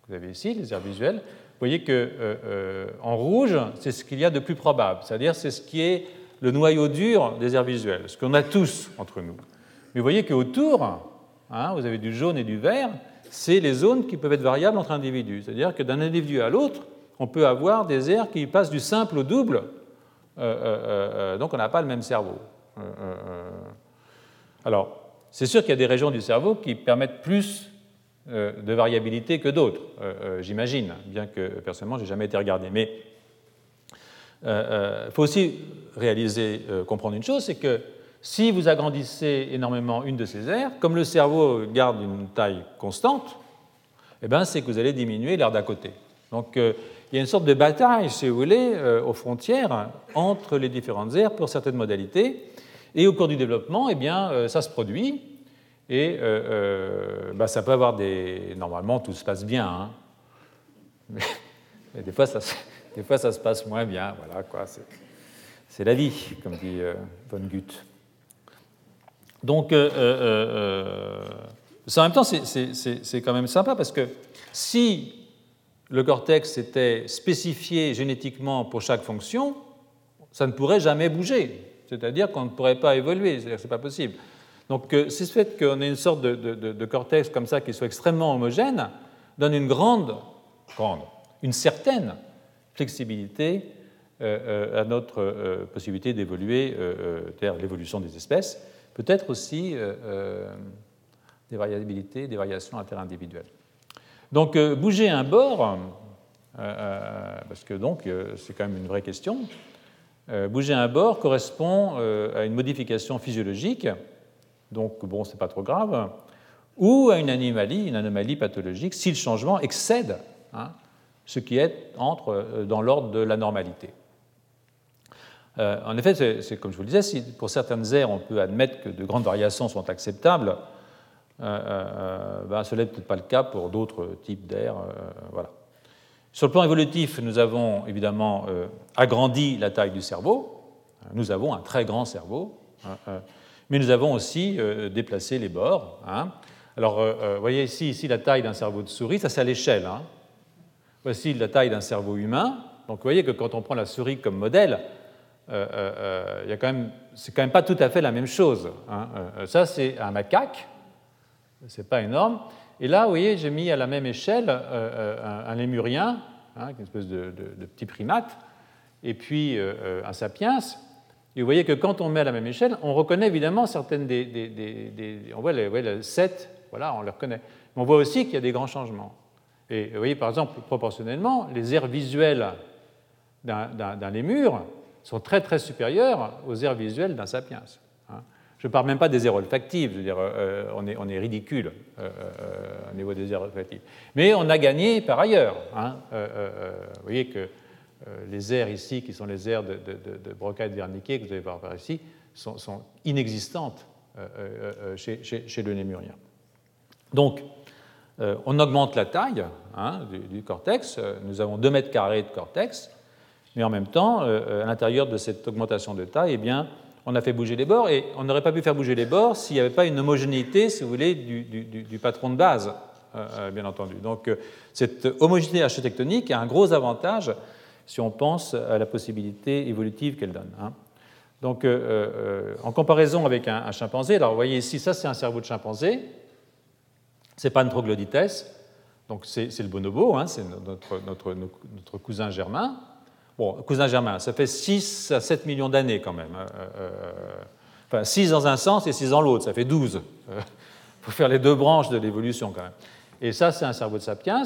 Vous avez ici les aires visuelles. Vous voyez que en rouge, c'est ce qu'il y a de plus probable, c'est-à-dire c'est ce qui est le noyau dur des aires visuelles, ce qu'on a tous entre nous. Mais vous voyez qu'autour, hein, vous avez du jaune et du vert, c'est les zones qui peuvent être variables entre individus. C'est-à-dire que d'un individu à l'autre, on peut avoir des aires qui passent du simple au double, euh, euh, euh, donc on n'a pas le même cerveau. alors, c'est sûr qu'il y a des régions du cerveau qui permettent plus de variabilité que d'autres, j'imagine, bien que personnellement, je n'ai jamais été regardé. Mais il faut aussi réaliser, comprendre une chose, c'est que si vous agrandissez énormément une de ces aires, comme le cerveau garde une taille constante, eh ben, c'est que vous allez diminuer l'aire d'à côté. Donc il y a une sorte de bataille, si vous voulez, euh, aux frontières entre les différentes aires pour certaines modalités. Et au cours du développement, eh bien, euh, ça se produit. Et euh, bah, ça peut avoir des. Normalement, tout se passe bien. Hein. Mais, des, fois, ça, des fois, ça se passe moins bien. Voilà, quoi. C'est la vie, comme dit Von Gutt. Donc, en même temps, c'est quand même sympa parce que si le cortex était spécifié génétiquement pour chaque fonction, ça ne pourrait jamais bouger. C'est-à-dire qu'on ne pourrait pas évoluer, c'est-à-dire que ce n'est pas possible. Donc, euh, c'est ce fait qu'on ait une sorte de, cortex comme ça qui soit extrêmement homogène donne une grande, une certaine flexibilité euh, euh, à notre possibilité d'évoluer, c'est-à-dire l'évolution des espèces, peut-être aussi des variabilités, des variations interindividuelles. Donc euh, bouger un bord, euh, euh, parce que donc c'est quand même une vraie question, bouger un bord correspond à une modification physiologique, donc bon, c'est pas trop grave, ou à une anomalie, une anomalie pathologique, si le changement excède hein, ce qui est entre dans l'ordre de la normalité. en effet, c'est comme je vous le disais, si pour certaines aires on peut admettre que de grandes variations sont acceptables, ben, ce n'est peut-être pas le cas pour d'autres types d'air. Euh, voilà. Sur le plan évolutif, nous avons évidemment agrandi la taille du cerveau. Nous avons un très grand cerveau, hein, mais nous avons aussi déplacé les bords. Hein. Alors, vous voyez ici, ici la taille d'un cerveau de souris, ça c'est à l'échelle. Hein. Voici la taille d'un cerveau humain. Donc, vous voyez que quand on prend la souris comme modèle, euh, euh, c'est quand même pas tout à fait la même chose. ça, c'est un macaque c'est pas énorme. Et là, vous voyez, j'ai mis à la même échelle euh, euh, un, lémurien, hein, une espèce de, petit primate, et puis euh, un sapiens. Et vous voyez que quand on met à la même échelle, on reconnaît évidemment certaines des. on voit les, sept, voilà, on les reconnaît. Mais on voit aussi qu'il y a des grands changements. Et vous voyez, par exemple, proportionnellement, les aires visuelles d'un lémur sont très très supérieures aux aires visuelles d'un sapiens. Je ne parle même pas des aires olfactives, je veux dire, euh, on, est, on, est, ridicule euh, euh, au niveau des aires olfactives. Mais on a gagné par ailleurs. Hein. vous voyez que les aires ici, qui sont les aires de, de, de Brocaille verniquée que vous allez voir par ici, sont, inexistantes chez, le lémurien. Donc, on augmente la taille hein, du, cortex. Nous avons 2 mètres carrés de cortex, mais en même temps, à l'intérieur de cette augmentation de taille, eh bien, on a fait bouger les bords, et on n'aurait pas pu faire bouger les bords s'il n'y avait pas une homogénéité, si vous voulez, du, patron de base, euh, euh, bien entendu. Donc euh, cette homogénéité architectonique a un gros avantage si on pense à la possibilité évolutive qu'elle donne. Hein. Donc en comparaison avec un, chimpanzé, alors vous voyez ici, ça c'est un cerveau de chimpanzé, c'est pas une troglodytes, Donc c'est le bonobo, hein, c'est notre, notre, notre, cousin germain. Bon, cousin germain, ça fait 6 à 7 millions d'années quand même. Hein, enfin, 6 dans un sens et 6 dans l'autre, ça fait 12. Il faut faire les deux branches de l'évolution quand même. Et ça, c'est un cerveau de sapiens.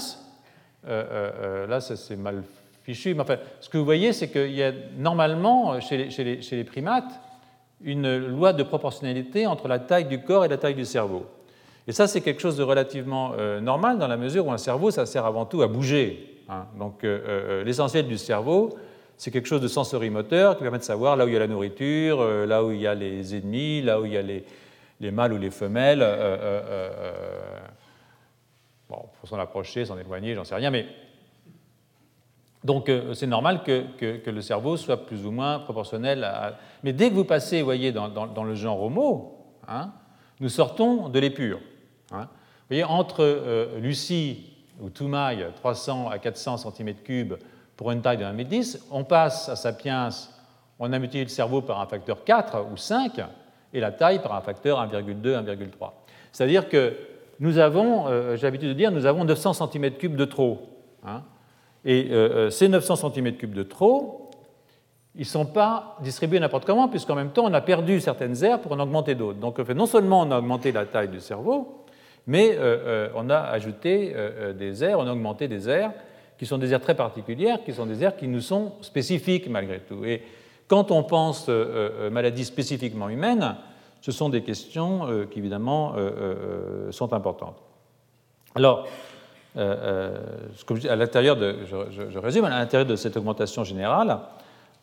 là, c'est mal fichu. Mais enfin, ce que vous voyez, c'est qu'il y a normalement, chez les, chez, les, chez les, primates, une loi de proportionnalité entre la taille du corps et la taille du cerveau. Et ça, c'est quelque chose de relativement euh, normal dans la mesure où un cerveau, ça sert avant tout à bouger. Hein. Donc, euh, euh, l'essentiel du cerveau, c'est quelque chose de sensorimoteur qui permet de savoir là où il y a la nourriture, là où il y a les ennemis, là où il y a les, les mâles ou les femelles. bon, pour s'en approcher, s'en éloigner, j'en sais rien, mais donc euh, c'est normal que, le cerveau soit plus ou moins proportionnel à... Mais dès que vous passez, vous voyez, dans, le genre homo, hein, nous sortons de l'épure. Hein. Vous voyez, entre euh, Lucie ou Toumaï, 300 à 400 cm3 pour une taille de 1m10, on passe à Sapiens, on a multiplié le cerveau par un facteur 4 ou 5 et la taille par un facteur 1,2, 1,3. C'est-à-dire que nous avons, euh, j'ai l'habitude de dire, nous avons 900 cm3 de trop. Hein. Et euh, euh, ces 900 cm3 de trop, ils ne sont pas distribués n'importe comment, puisqu'en même temps, on a perdu certaines aires pour en augmenter d'autres. Donc, non seulement on a augmenté la taille du cerveau, mais euh, on a ajouté des aires, on a augmenté des aires qui sont des aires très particulières, qui sont des aires qui nous sont spécifiques malgré tout. Et quand on pense maladies spécifiquement humaines, ce sont des questions qui évidemment sont importantes. Alors, euh, euh, à l'intérieur de, je, résume, à l'intérieur de cette augmentation générale,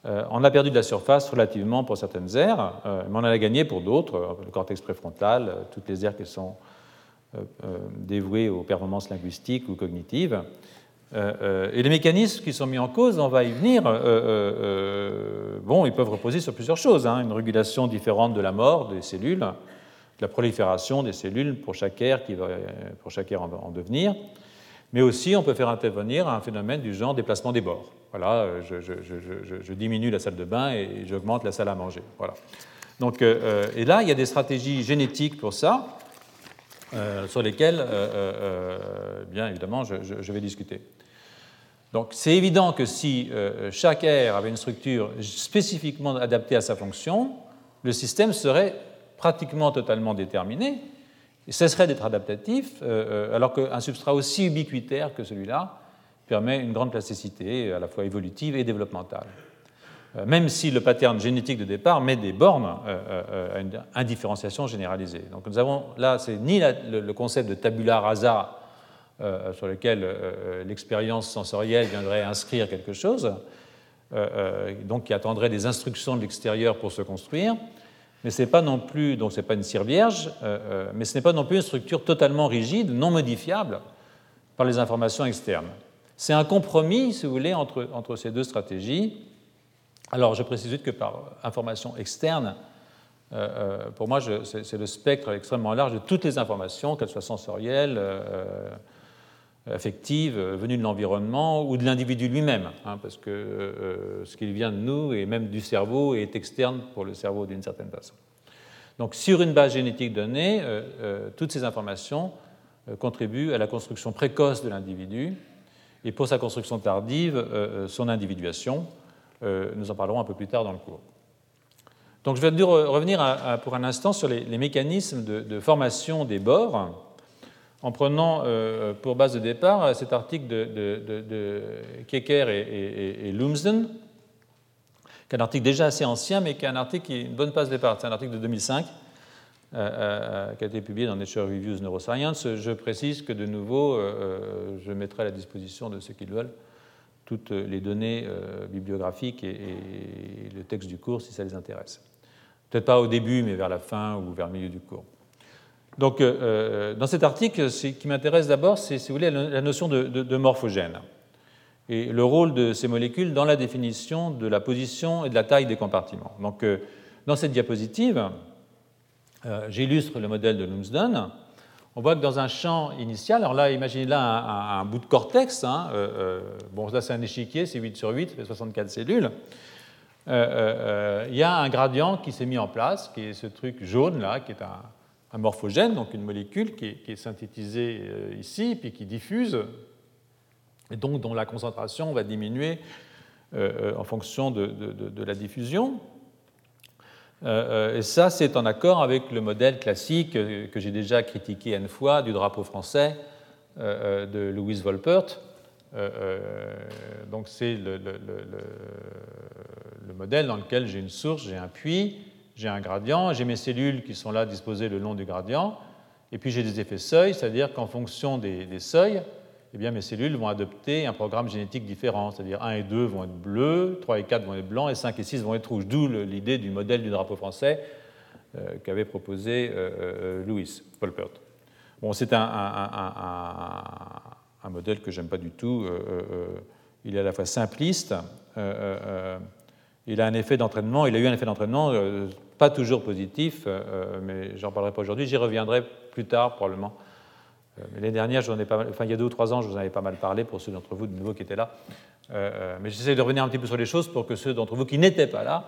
euh, on a perdu de la surface relativement pour certaines aires, mais on en a gagné pour d'autres, le cortex préfrontal, toutes les aires qui sont dévouées aux performances linguistiques ou cognitives. et les mécanismes qui sont mis en cause, on va y venir, bon, ils peuvent reposer sur plusieurs choses. Hein. une régulation différente de la mort des cellules, de la prolifération des cellules pour chaque aire, qui va, pour chaque aire en devenir, mais aussi on peut faire intervenir un phénomène du genre déplacement des bords. Voilà, euh, je, diminue la salle de bain et j'augmente la salle à manger. Voilà. Donc, euh, euh, et là, il y a des stratégies génétiques pour ça, sur lesquelles, bien évidemment, je, vais discuter. Donc, c'est évident que si chaque aire avait une structure spécifiquement adaptée à sa fonction, le système serait pratiquement totalement déterminé, et cesserait d'être adaptatif, euh, euh, alors qu'un substrat aussi ubiquitaire que celui-là permet une grande plasticité, à la fois évolutive et développementale. Euh, même si le pattern génétique de départ met des bornes à une indifférenciation généralisée. Donc nous avons là, c'est ni le, concept de tabula rasa sur lequel l'expérience sensorielle viendrait inscrire quelque chose, donc qui attendrait des instructions de l'extérieur pour se construire, mais ce n'est pas non plus, donc c'est pas une cire vierge, euh, euh, mais ce n'est pas non plus une structure totalement rigide, non modifiable par les informations externes. C'est un compromis, si vous voulez, entre ces deux stratégies. Alors, je précise juste que par information externe, euh, pour moi, c'est le spectre extrêmement large de toutes les informations, qu'elles soient sensorielles, affectives, venues de l'environnement ou de l'individu lui-même, hein, parce que euh, ce qui vient de nous et même du cerveau est externe pour le cerveau d'une certaine façon. Donc sur une base génétique donnée, euh, euh, toutes ces informations contribuent à la construction précoce de l'individu et pour sa construction tardive, son individuation. Nous en parlerons un peu plus tard dans le cours. Donc je vais revenir pour un instant sur les, mécanismes de, formation des bords en prenant euh, pour base de départ euh, cet article de, de, Kecker et, et, Lumsden, qui est un article déjà assez ancien, mais qui est un article qui est une bonne base de départ. C'est un article de 2005 euh, qui a été publié dans Nature Reviews Neuroscience. Je précise que de nouveau, je mettrai à la disposition de ceux qui le veulent toutes les données bibliographiques et, le texte du cours si ça les intéresse. Peut-être pas au début, mais vers la fin ou vers le milieu du cours. Donc, euh, euh, dans cet article, ce qui m'intéresse d'abord, c'est, si vous voulez, la notion de, morphogène et le rôle de ces molécules dans la définition de la position et de la taille des compartiments. Donc, euh, dans cette diapositive, j'illustre le modèle de Lumsden. On voit que dans un champ initial, alors là, imaginez là un, bout de cortex, hein, bon, là c'est un échiquier, c'est 8 sur 8, ça fait 64 cellules. il y a un gradient qui s'est mis en place, qui est ce truc jaune là, qui est un, morphogène, donc une molécule qui est, synthétisée ici, puis qui diffuse, et donc dont la concentration va diminuer en fonction de la diffusion. Et ça, c'est en accord avec le modèle classique que j'ai déjà critiqué une fois du drapeau français de Louise Volpert, euh, euh, donc c'est le, modèle dans lequel j'ai une source, j'ai un puits, j'ai un gradient, j'ai mes cellules qui sont là disposées le long du gradient, et puis j'ai des effets seuils, c'est-à-dire qu'en fonction des, seuils, eh bien, mes cellules vont adopter un programme génétique différent, c'est-à-dire 1 et 2 vont être bleus, 3 et 4 vont être blancs, et 5 et 6 vont être rouges, d'où l'idée du modèle du drapeau français euh, qu'avait proposé Louis Polpert. Bon, c'est un, modèle que j'aime pas du tout. Euh, euh, euh, il est à la fois simpliste, il a un effet d'entraînement, il a eu un effet d'entraînement pas toujours positif, mais j'en parlerai pas aujourd'hui, j'y reviendrai plus tard probablement. Mais l'année dernière, j'en ai pas enfin il y a deux ou trois ans, je vous en avais pas mal parlé pour ceux d'entre vous de nouveau qui étaient là. mais j'essaie de revenir un petit peu sur les choses pour que ceux d'entre vous qui n'étaient pas là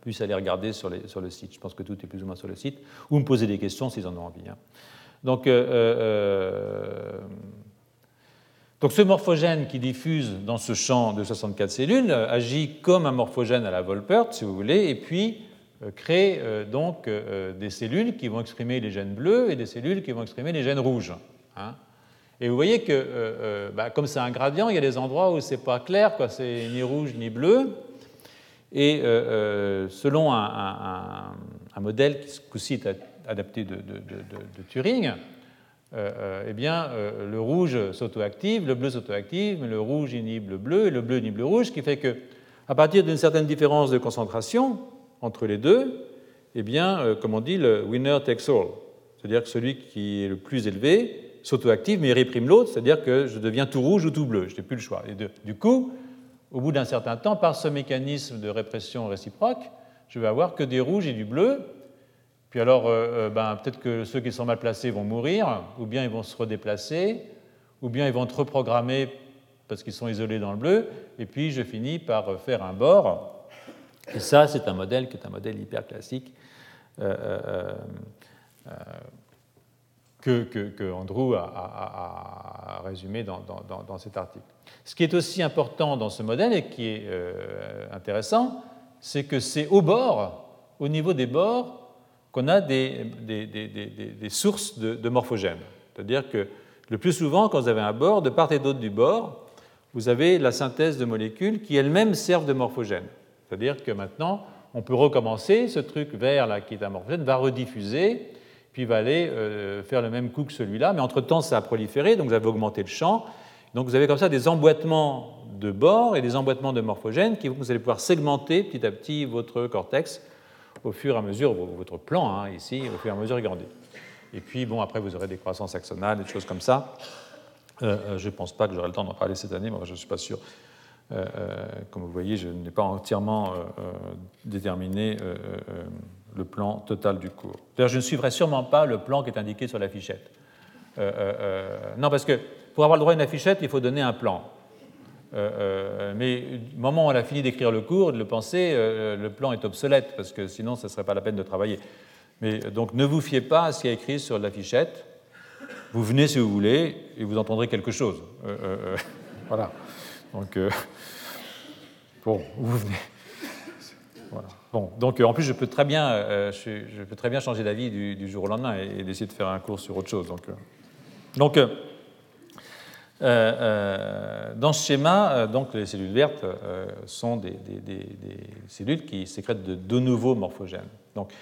puissent aller regarder sur, le site. Je pense que tout est plus ou moins sur le site, ou me poser des questions s'ils en ont envie. Hein. Donc, euh, euh, donc, ce morphogène qui diffuse dans ce champ de 64 cellules agit comme un morphogène à la Volpert, si vous voulez, et puis euh, crée donc des cellules qui vont exprimer les gènes bleus et des cellules qui vont exprimer les gènes rouges. Hein. Et vous voyez que, bah, comme c'est un gradient, il y a des endroits où c'est pas clair, quoi, c'est ni rouge ni bleu. Et selon un, modèle qui, coup-ci, est adapté de, Turing, euh, euh, eh bien, euh, le rouge s'autoactive, le bleu s'autoactive, mais le rouge inhibe le bleu et le bleu inhibe le rouge, ce qui fait que, à partir d'une certaine différence de concentration entre les deux, eh bien, comme on dit, le winner takes all. C'est-à-dire que celui qui est le plus élevé s'autoactive, mais il réprime l'autre, c'est-à-dire que je deviens tout rouge ou tout bleu, je n'ai plus le choix. Et du coup, au bout d'un certain temps, par ce mécanisme de répression réciproque, je vais avoir que des rouges et du bleu, puis alors, euh, euh, ben, peut-être que ceux qui sont mal placés vont mourir, ou bien ils vont se redéplacer, ou bien ils vont être reprogrammés parce qu'ils sont isolés dans le bleu, et puis je finis par faire un bord. Et ça, c'est un modèle qui est un modèle hyper classique euh, que, Andrew a, résumé dans, dans, cet article. Ce qui est aussi important dans ce modèle et qui est intéressant, c'est que c'est au bord, au niveau des bords, qu'on a des, sources de, morphogènes. C'est-à-dire que le plus souvent, quand vous avez un bord, de part et d'autre du bord, vous avez la synthèse de molécules qui elles-mêmes servent de morphogènes. C'est-à-dire que maintenant, on peut recommencer, ce truc vert là qui est un morphogène va rediffuser, puis va aller euh, faire le même coup que celui-là, mais entre-temps, ça a proliféré, donc vous avez augmenté le champ. Donc vous avez comme ça des emboîtements de bords et des emboîtements de morphogènes qui vous allez pouvoir segmenter petit à petit votre cortex au fur et à mesure, votre plan hein, ici, au fur et à mesure, grandit. Et puis, bon, après, vous aurez des croissances axonales, des choses comme ça. Euh, euh, je ne pense pas que j'aurai le temps d'en parler cette année, mais je ne suis pas sûr. Euh, comme vous voyez, je n'ai pas entièrement déterminé le plan total du cours. D'ailleurs, je ne suivrai sûrement pas le plan qui est indiqué sur l'affichette. non, parce que pour avoir le droit à une affichette, il faut donner un plan. Euh, euh, mais au moment où on a fini d'écrire le cours, de le penser, euh, le plan est obsolète, parce que sinon, ce ne serait pas la peine de travailler. Mais donc, ne vous fiez pas à ce qui est écrit sur l'affichette. Vous venez si vous voulez, et vous entendrez quelque chose. *laughs* voilà. Donc, *laughs* bon, vous venez. Bon, donc en plus, je peux très bien, je, peux très bien changer d'avis du, jour au lendemain et, et, essayer de faire un cours sur autre chose. Donc, donc euh, euh, dans ce schéma, euh, donc, les cellules vertes sont des, cellules qui sécrètent de, de, nouveaux morphogènes. Donc,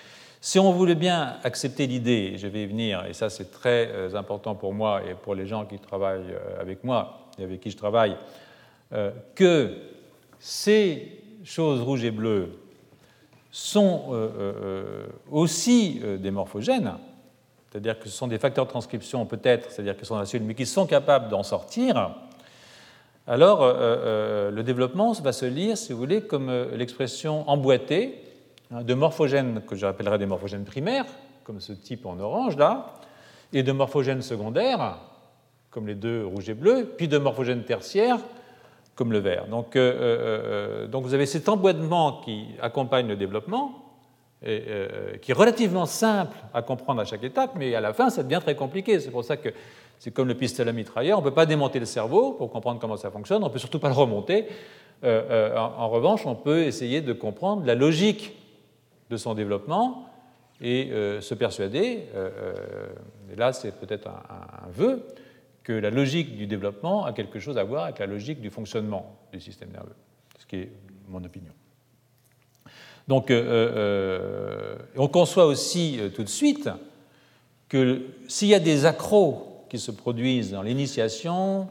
si on voulait bien accepter l'idée, je vais y venir, et ça c'est très important pour moi et pour les gens qui travaillent avec moi et avec qui je travaille, que ces choses rouges et bleues sont aussi des morphogènes, c'est-à-dire que ce sont des facteurs de transcription peut-être, c'est-à-dire que ce sont des cellules, mais qui sont capables d'en sortir, alors euh, euh, le développement va se lire, si vous voulez, comme euh, l'expression emboîtée hein, de morphogènes que j'appellerais des morphogènes primaires, comme ce type en orange là, et de morphogènes secondaires, comme les deux rouges et bleus, puis de morphogènes tertiaires, comme le vert. Donc, donc vous avez cet emboîtement qui accompagne le développement, qui est relativement simple à comprendre à chaque étape, mais à la fin, ça devient très compliqué. C'est pour ça que c'est comme le pistolet mitrailleur. On ne peut pas démonter le cerveau pour comprendre comment ça fonctionne. On ne peut surtout pas le remonter. en, revanche, on peut essayer de comprendre la logique de son développement et se persuader, et là c'est peut-être un, vœu, que la logique du développement a quelque chose à voir avec la logique du fonctionnement du système nerveux, ce qui est mon opinion. Donc, euh, euh, on conçoit aussi euh, tout de suite que s'il y a des accros qui se produisent dans l'initiation,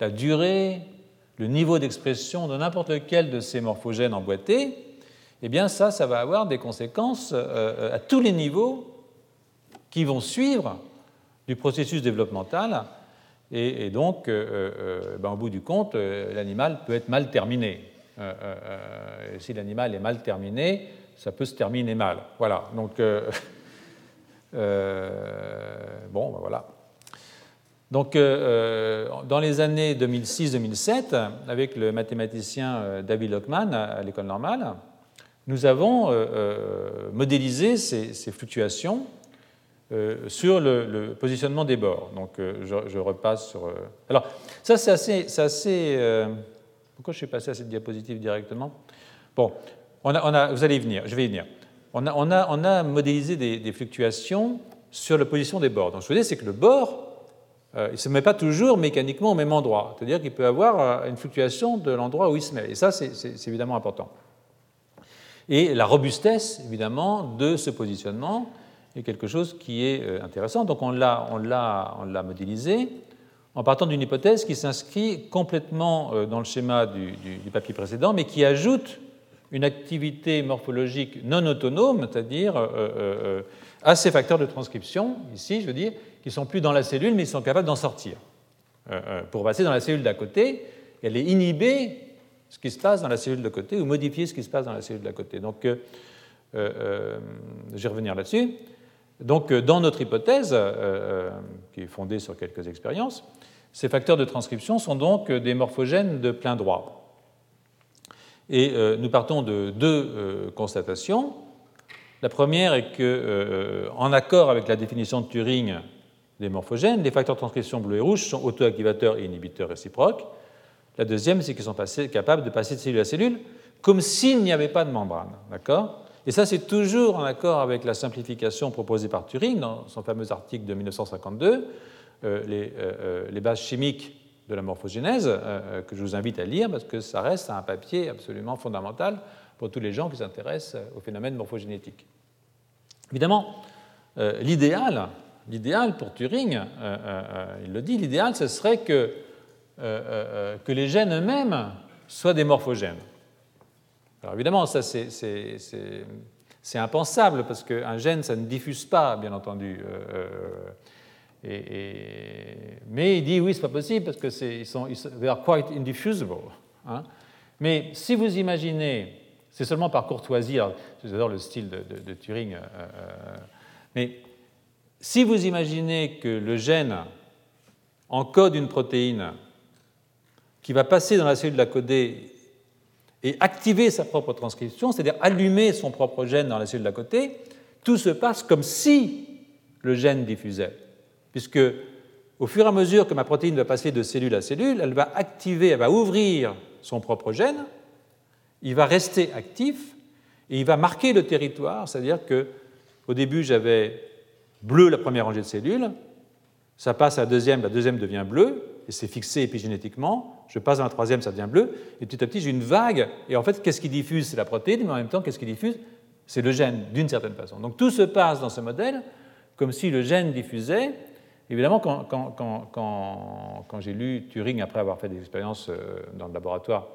la durée, le niveau d'expression de n'importe lequel de ces morphogènes emboîtés, eh bien ça, ça va avoir des conséquences à tous les niveaux qui vont suivre du processus développemental. Et, donc, ben, au bout du compte, l'animal peut être mal terminé. Euh, euh, euh, si l'animal est mal terminé, ça peut se terminer mal. Voilà. Donc, *laughs* bon, ben voilà. Donc, dans les années 2006-2007, avec le mathématicien David Lockman à l'école normale, nous avons modélisé ces, fluctuations sur le, positionnement des bords. Donc, je, repasse sur. Alors, ça, c'est assez. pourquoi je suis passé à cette diapositive directement? Bon, on a, vous allez y venir, je vais y venir. On a, on a, on a modélisé des, fluctuations sur la position des bords. Donc, ce que je c'est que le bord, euh, il ne se met pas toujours mécaniquement au même endroit. C'est-à-dire qu'il peut avoir euh, une fluctuation de l'endroit où il se met. Et ça, c'est évidemment important. Et la robustesse, évidemment, de ce positionnement est quelque chose qui est euh, intéressant. Donc, on l'a modélisé en partant d'une hypothèse qui s'inscrit complètement euh, dans le schéma du, papier précédent, mais qui ajoute une activité morphologique non autonome, c'est-à-dire euh, à ces facteurs de transcription, ici je veux dire, qui sont plus dans la cellule, mais ils sont capables d'en sortir. pour passer dans la cellule d'à côté et aller inhiber ce qui se passe dans la cellule de côté ou modifier ce qui se passe dans la cellule d'à côté. Donc, je vais revenir là-dessus. Donc, dans notre hypothèse, qui est fondée sur quelques expériences, ces facteurs de transcription sont donc des morphogènes de plein droit. Et euh, nous partons de deux euh, constatations. La première est que, euh, en accord avec la définition de Turing des morphogènes, les facteurs de transcription bleu et rouge sont autoactivateurs et inhibiteurs réciproques. La deuxième, c'est qu'ils sont capables de passer de cellule à cellule comme s'il n'y avait pas de membrane. D'accord? Et ça, c'est toujours en accord avec la simplification proposée par Turing dans son fameux article de 1952, euh, euh, euh, les, bases chimiques de la morphogénèse, que je vous invite à lire parce que ça reste un papier absolument fondamental pour tous les gens qui s'intéressent au phénomène morphogénétique. Évidemment, l'idéal, l'idéal pour Turing, il le dit, l'idéal, ce serait que, que les gènes eux-mêmes soient des morphogènes. Alors évidemment, ça c'est impensable parce qu'un gène, ça ne diffuse pas, bien entendu. Et, mais il dit oui, c'est pas possible parce que ils sont, they are quite indiffusible. Hein. Mais si vous imaginez, c'est seulement par courtoisie, j'adore le style de, Turing, euh, euh, mais si vous imaginez que le gène encode une protéine qui va passer dans la cellule de la codée et activer sa propre transcription, c'est-à-dire allumer son propre gène dans la cellule d'à côté, tout se passe comme si le gène diffusait. Puisque au fur et à mesure que ma protéine va passer de cellule à cellule, elle va activer, elle va ouvrir son propre gène, il va rester actif et il va marquer le territoire, c'est-à-dire que au début j'avais bleu la première rangée de cellules, ça passe à la deuxième, la deuxième devient bleue, et c'est fixé épigénétiquement, je passe dans la troisième, ça devient bleu, et petit à petit j'ai une vague, et en fait qu'est-ce qui diffuse? C'est la protéine, mais en même temps qu'est-ce qui diffuse? C'est le gène, d'une certaine façon. Donc tout se passe dans ce modèle comme si le gène diffusait, Évidemment, quand, j'ai lu Turing après avoir fait des expériences euh, dans le laboratoire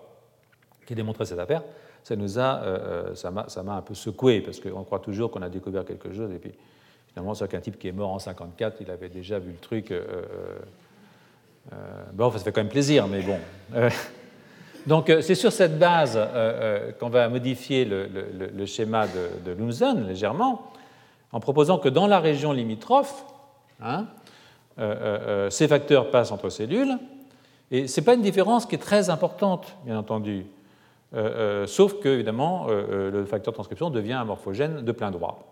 qui démontraient cette affaire, ça nous a, euh, euh, ça m'a un peu secoué parce qu'on croit toujours qu'on a découvert quelque chose et puis finalement c'est qu'un type qui est mort en 54, il avait déjà vu le truc. Bon, ça fait quand même plaisir, mais bon. *laughs* donc c'est sur cette base qu'on va modifier le, schéma de, de légèrement en proposant que dans la région limitrophe, hein, euh, euh, euh, ces facteurs passent entre cellules. Et ce n'est pas une différence qui est très importante, bien entendu. sauf que, évidemment, le facteur de transcription devient un morphogène de plein droit.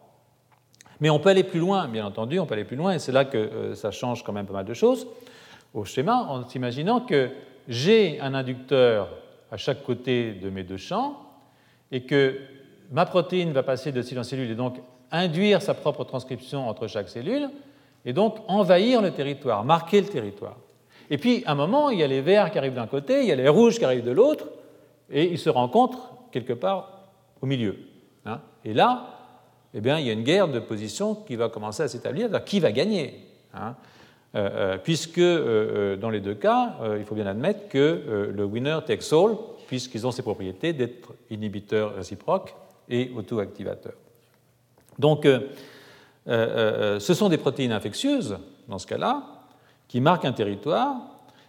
Mais on peut aller plus loin, bien entendu, on peut aller plus loin, et c'est là que ça change quand même pas mal de choses au schéma, en s'imaginant que j'ai un inducteur à chaque côté de mes deux champs, et que ma protéine va passer de cellule en cellule et donc induire sa propre transcription entre chaque cellule, et donc envahir le territoire, marquer le territoire. Et puis, à un moment, il y a les verts qui arrivent d'un côté, il y a les rouges qui arrivent de l'autre, et ils se rencontrent quelque part au milieu. Hein. et là, eh bien, il y a une guerre de position qui va commencer à s'établir. Qui va gagner hein. Puisque euh, dans les deux cas, il faut bien admettre que le winner takes all, puisqu'ils ont ces propriétés d'être inhibiteurs réciproques et auto-activateurs. Donc, ce sont des protéines infectieuses, dans ce cas-là, qui marquent un territoire,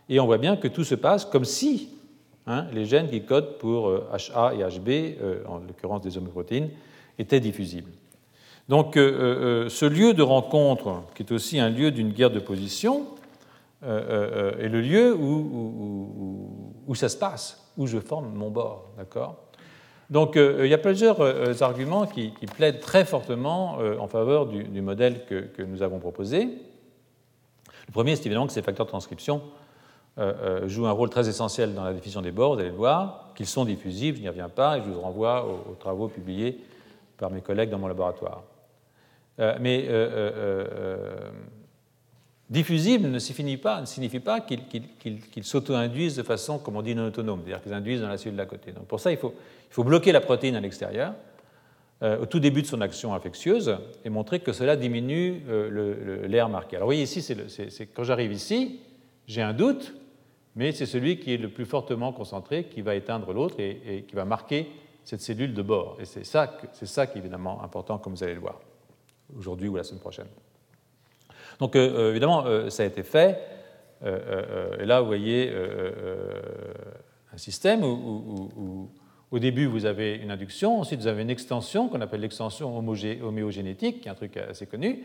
et on voit bien que tout se passe comme si hein, les gènes qui codent pour HA et HB, en l'occurrence des homoprotéines, étaient diffusibles. Donc euh, euh, ce lieu de rencontre, qui est aussi un lieu d'une guerre de position, euh, est le lieu où, ça se passe, où je forme mon bord. D'accord? Donc il y a plusieurs arguments qui, plaident très fortement en faveur du, modèle que, nous avons proposé. Le premier, c'est évidemment que ces facteurs de transcription jouent un rôle très essentiel dans la diffusion des bords, vous allez le voir, qu'ils sont diffusifs, je n'y reviens pas, et je vous renvoie aux travaux publiés par mes collègues dans mon laboratoire. Euh, mais euh, euh, diffusible ne signifie pas, ne signifie pas qu'ils s'auto-induisent de façon, comme on dit, non autonome, c'est-à-dire qu'ils induisent dans la cellule d'à côté. Donc pour ça, il faut, bloquer la protéine à l'extérieur au tout début de son action infectieuse et montrer que cela diminue l'air marqué. Alors vous voyez ici, quand j'arrive ici, j'ai un doute, mais c'est celui qui est le plus fortement concentré qui va éteindre l'autre et, qui va marquer cette cellule de bord. Et c'est ça qui est évidemment important, comme vous allez le voir aujourd'hui ou la semaine prochaine. Donc euh, euh, évidemment, euh, ça a été fait. et là, vous voyez un système où, au début, vous avez une induction, ensuite vous avez une extension qu'on appelle l'extension homéogénétique, qui est un truc assez connu.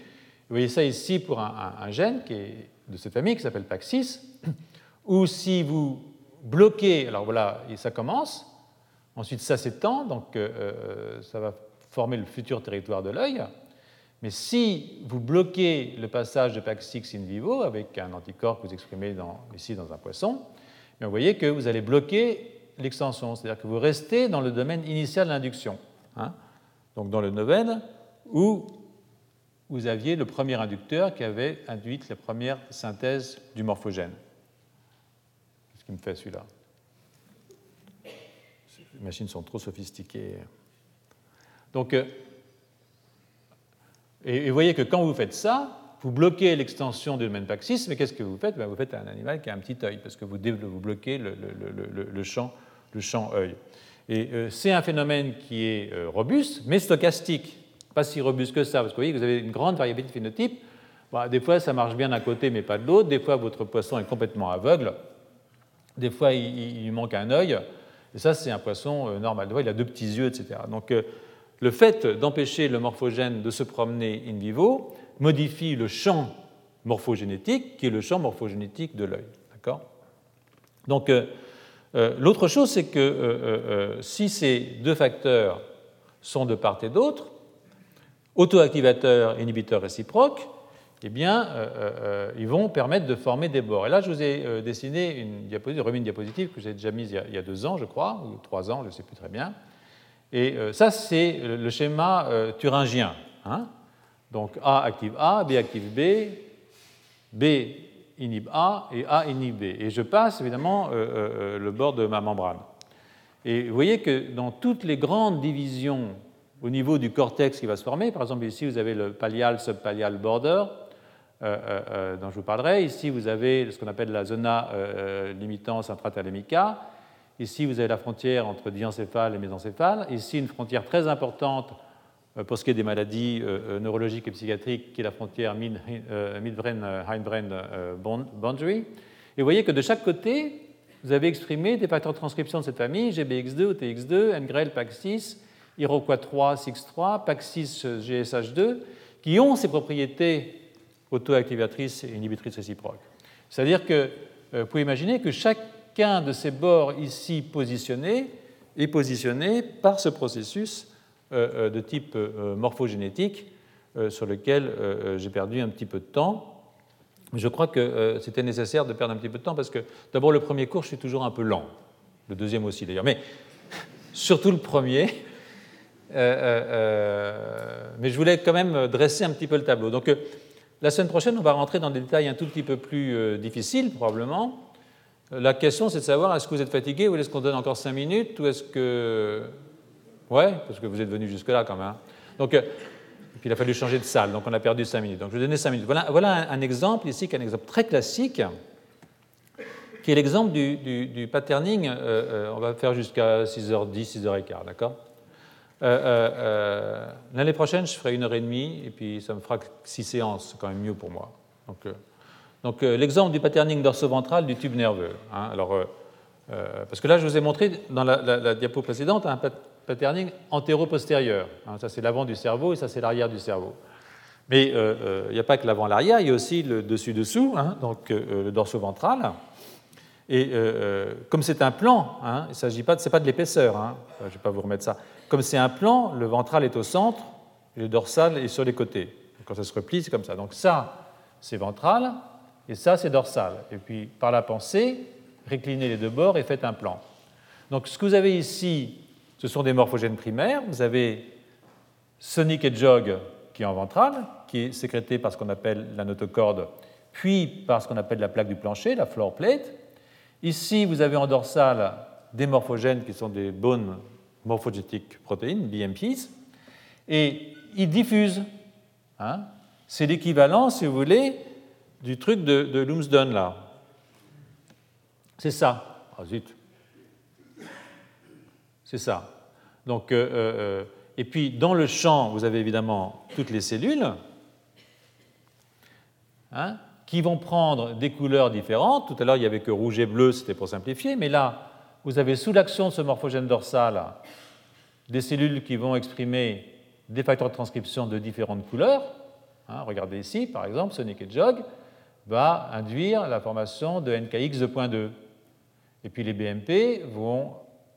Vous voyez ça ici pour un, gène qui est de cette famille qui s'appelle PAX6, *clears throat* où si vous bloquez, alors voilà, ça commence, ensuite ça s'étend, donc ça va former le futur territoire de l'œil, mais si vous bloquez le passage de PAX6 in vivo avec un anticorps que vous exprimez ici dans un poisson, vous voyez que vous allez bloquer l'extension, c'est-à-dire que vous restez dans le domaine initial de l'induction, hein. donc dans le domaine où vous aviez le premier inducteur qui avait induit la première synthèse du morphogène. ce qui me fait celui-là? Les machines sont trop sophistiquées. Donc, euh, et vous voyez que quand vous faites ça, vous bloquez l'extension du domaine PAX6, mais qu'est-ce que vous faites? Ben, Vous faites un animal qui a un petit œil, parce que vous, vous bloquez le, champ, le champ œil. Et euh, c'est un phénomène qui est euh, robuste, mais stochastique. Pas si robuste que ça, parce que vous voyez que vous avez une grande variabilité de phénotype. des fois, ça marche bien d'un côté, mais pas de l'autre. Des fois, votre poisson est complètement aveugle. Des fois, il, lui manque un œil. Et ça, c'est un poisson euh, normal. Des fois, il a deux petits yeux, etc. Donc, le fait d'empêcher le morphogène de se promener in vivo modifie le champ morphogénétique, qui est le champ morphogénétique de l'œil. Donc, euh, euh, l'autre chose, c'est que euh, si ces deux facteurs sont de part et d'autre, autoactivateurs et inhibiteurs réciproques, eh bien, ils vont permettre de former des bords. Et là, je vous ai dessiné une diapositive, remis une diapositive que j'ai déjà mise il y, a, deux ans, je crois, ou trois ans, je ne sais plus très bien, et euh, ça, c'est le schéma euh, thuringien. Hein. Donc A active A, B active B, B inhibe A et A inhibe B. Et je passe évidemment euh, le bord de ma membrane. Et vous voyez que dans toutes les grandes divisions au niveau du cortex qui va se former, par exemple ici vous avez le pallial subpallial border, dont je vous parlerai. Ici vous avez ce qu'on appelle la zona limitans intrathalémica. Ici, vous avez la frontière entre diencéphale et mésencéphale. Ici, une frontière très importante euh, pour ce qui est des maladies euh, euh, neurologiques et psychiatriques, qui est la frontière Midbrain-Hindbrain-Boundary. Et vous voyez que de chaque côté, vous avez exprimé des facteurs de transcription de cette famille, GBX2, OTX2, NGREL, PAX6, Iroquois 3, SIX3, PAX6, GSH2, qui ont ces propriétés auto-activatrices et inhibitrices réciproques. C'est-à-dire que vous pouvez imaginer que chaque de ces bords ici positionnés est positionné par ce processus de type morphogénétique sur lequel j'ai perdu un petit peu de temps. Je crois que c'était nécessaire de perdre un petit peu de temps parce que d'abord le premier cours, je suis toujours un peu lent, le deuxième aussi d'ailleurs, mais surtout le premier. mais je voulais quand même dresser un petit peu le tableau. Donc la semaine prochaine, on va rentrer dans des détails un tout petit peu plus difficiles probablement. La question, c'est de savoir est-ce que vous êtes fatigué ou est-ce qu'on donne encore 5 minutes ou est-ce que. Ouais, parce que vous êtes venu jusque-là quand même. Hein. Donc, euh, puis il a fallu changer de salle, donc on a perdu 5 minutes. Donc je vais donner 5 minutes. Voilà, un, exemple ici, qui est un exemple très classique, qui est l'exemple du, patterning. Euh, euh, on va faire jusqu'à 6h10, 6h15, d'accord? L'année prochaine, je ferai une heure et demie, et puis ça me fera 6 séances, c'est quand même mieux pour moi. Donc, donc euh, l'exemple du patterning dorso-ventral du tube nerveux. Hein. alors, euh, euh, parce que là, je vous ai montré dans la, diapo précédente un patterning antéro-postérieur. Hein. ça, c'est l'avant du cerveau et ça, c'est l'arrière du cerveau. Mais il n'y a pas que l'avant l'arrière, il y a aussi le dessus-dessous, hein, donc le dorso-ventral. Et comme c'est un plan, il ne s'agit pas, c'est pas de l'épaisseur, je ne vais pas vous remettre ça. Comme c'est un plan, le ventral est au centre et le dorsal est sur les côtés. Quand ça se replie, c'est comme ça. Donc ça, c'est ventral, et ça c'est dorsal. Et puis par la pensée, réclinez les deux bords et faites un plan. Donc ce que vous avez ici, ce sont des morphogènes primaires. Vous avez Sonic et Jog qui est en ventral, qui est sécrété par ce qu'on appelle la notocorde, puis par ce qu'on appelle la plaque du plancher, la floor plate. Ici, vous avez en dorsal des morphogènes qui sont des bone morphogenetic proteins, BMPs, et ils diffusent. Hein. C'est l'équivalent, si vous voulez, du truc de, de Lumsden, là. C'est ça. Ah, zut. C'est ça. Donc, euh, euh, et puis, dans le champ, vous avez évidemment toutes les cellules hein, qui vont prendre des couleurs différentes. Tout à l'heure, il n'y avait que rouge et bleu, c'était pour simplifier, mais là, vous avez sous l'action de ce morphogène dorsal des cellules qui vont exprimer des facteurs de transcription de différentes couleurs. Hein, regardez ici, par exemple, Sonic et Jog va induire la formation de NKX 2.2. Et puis les BMP vont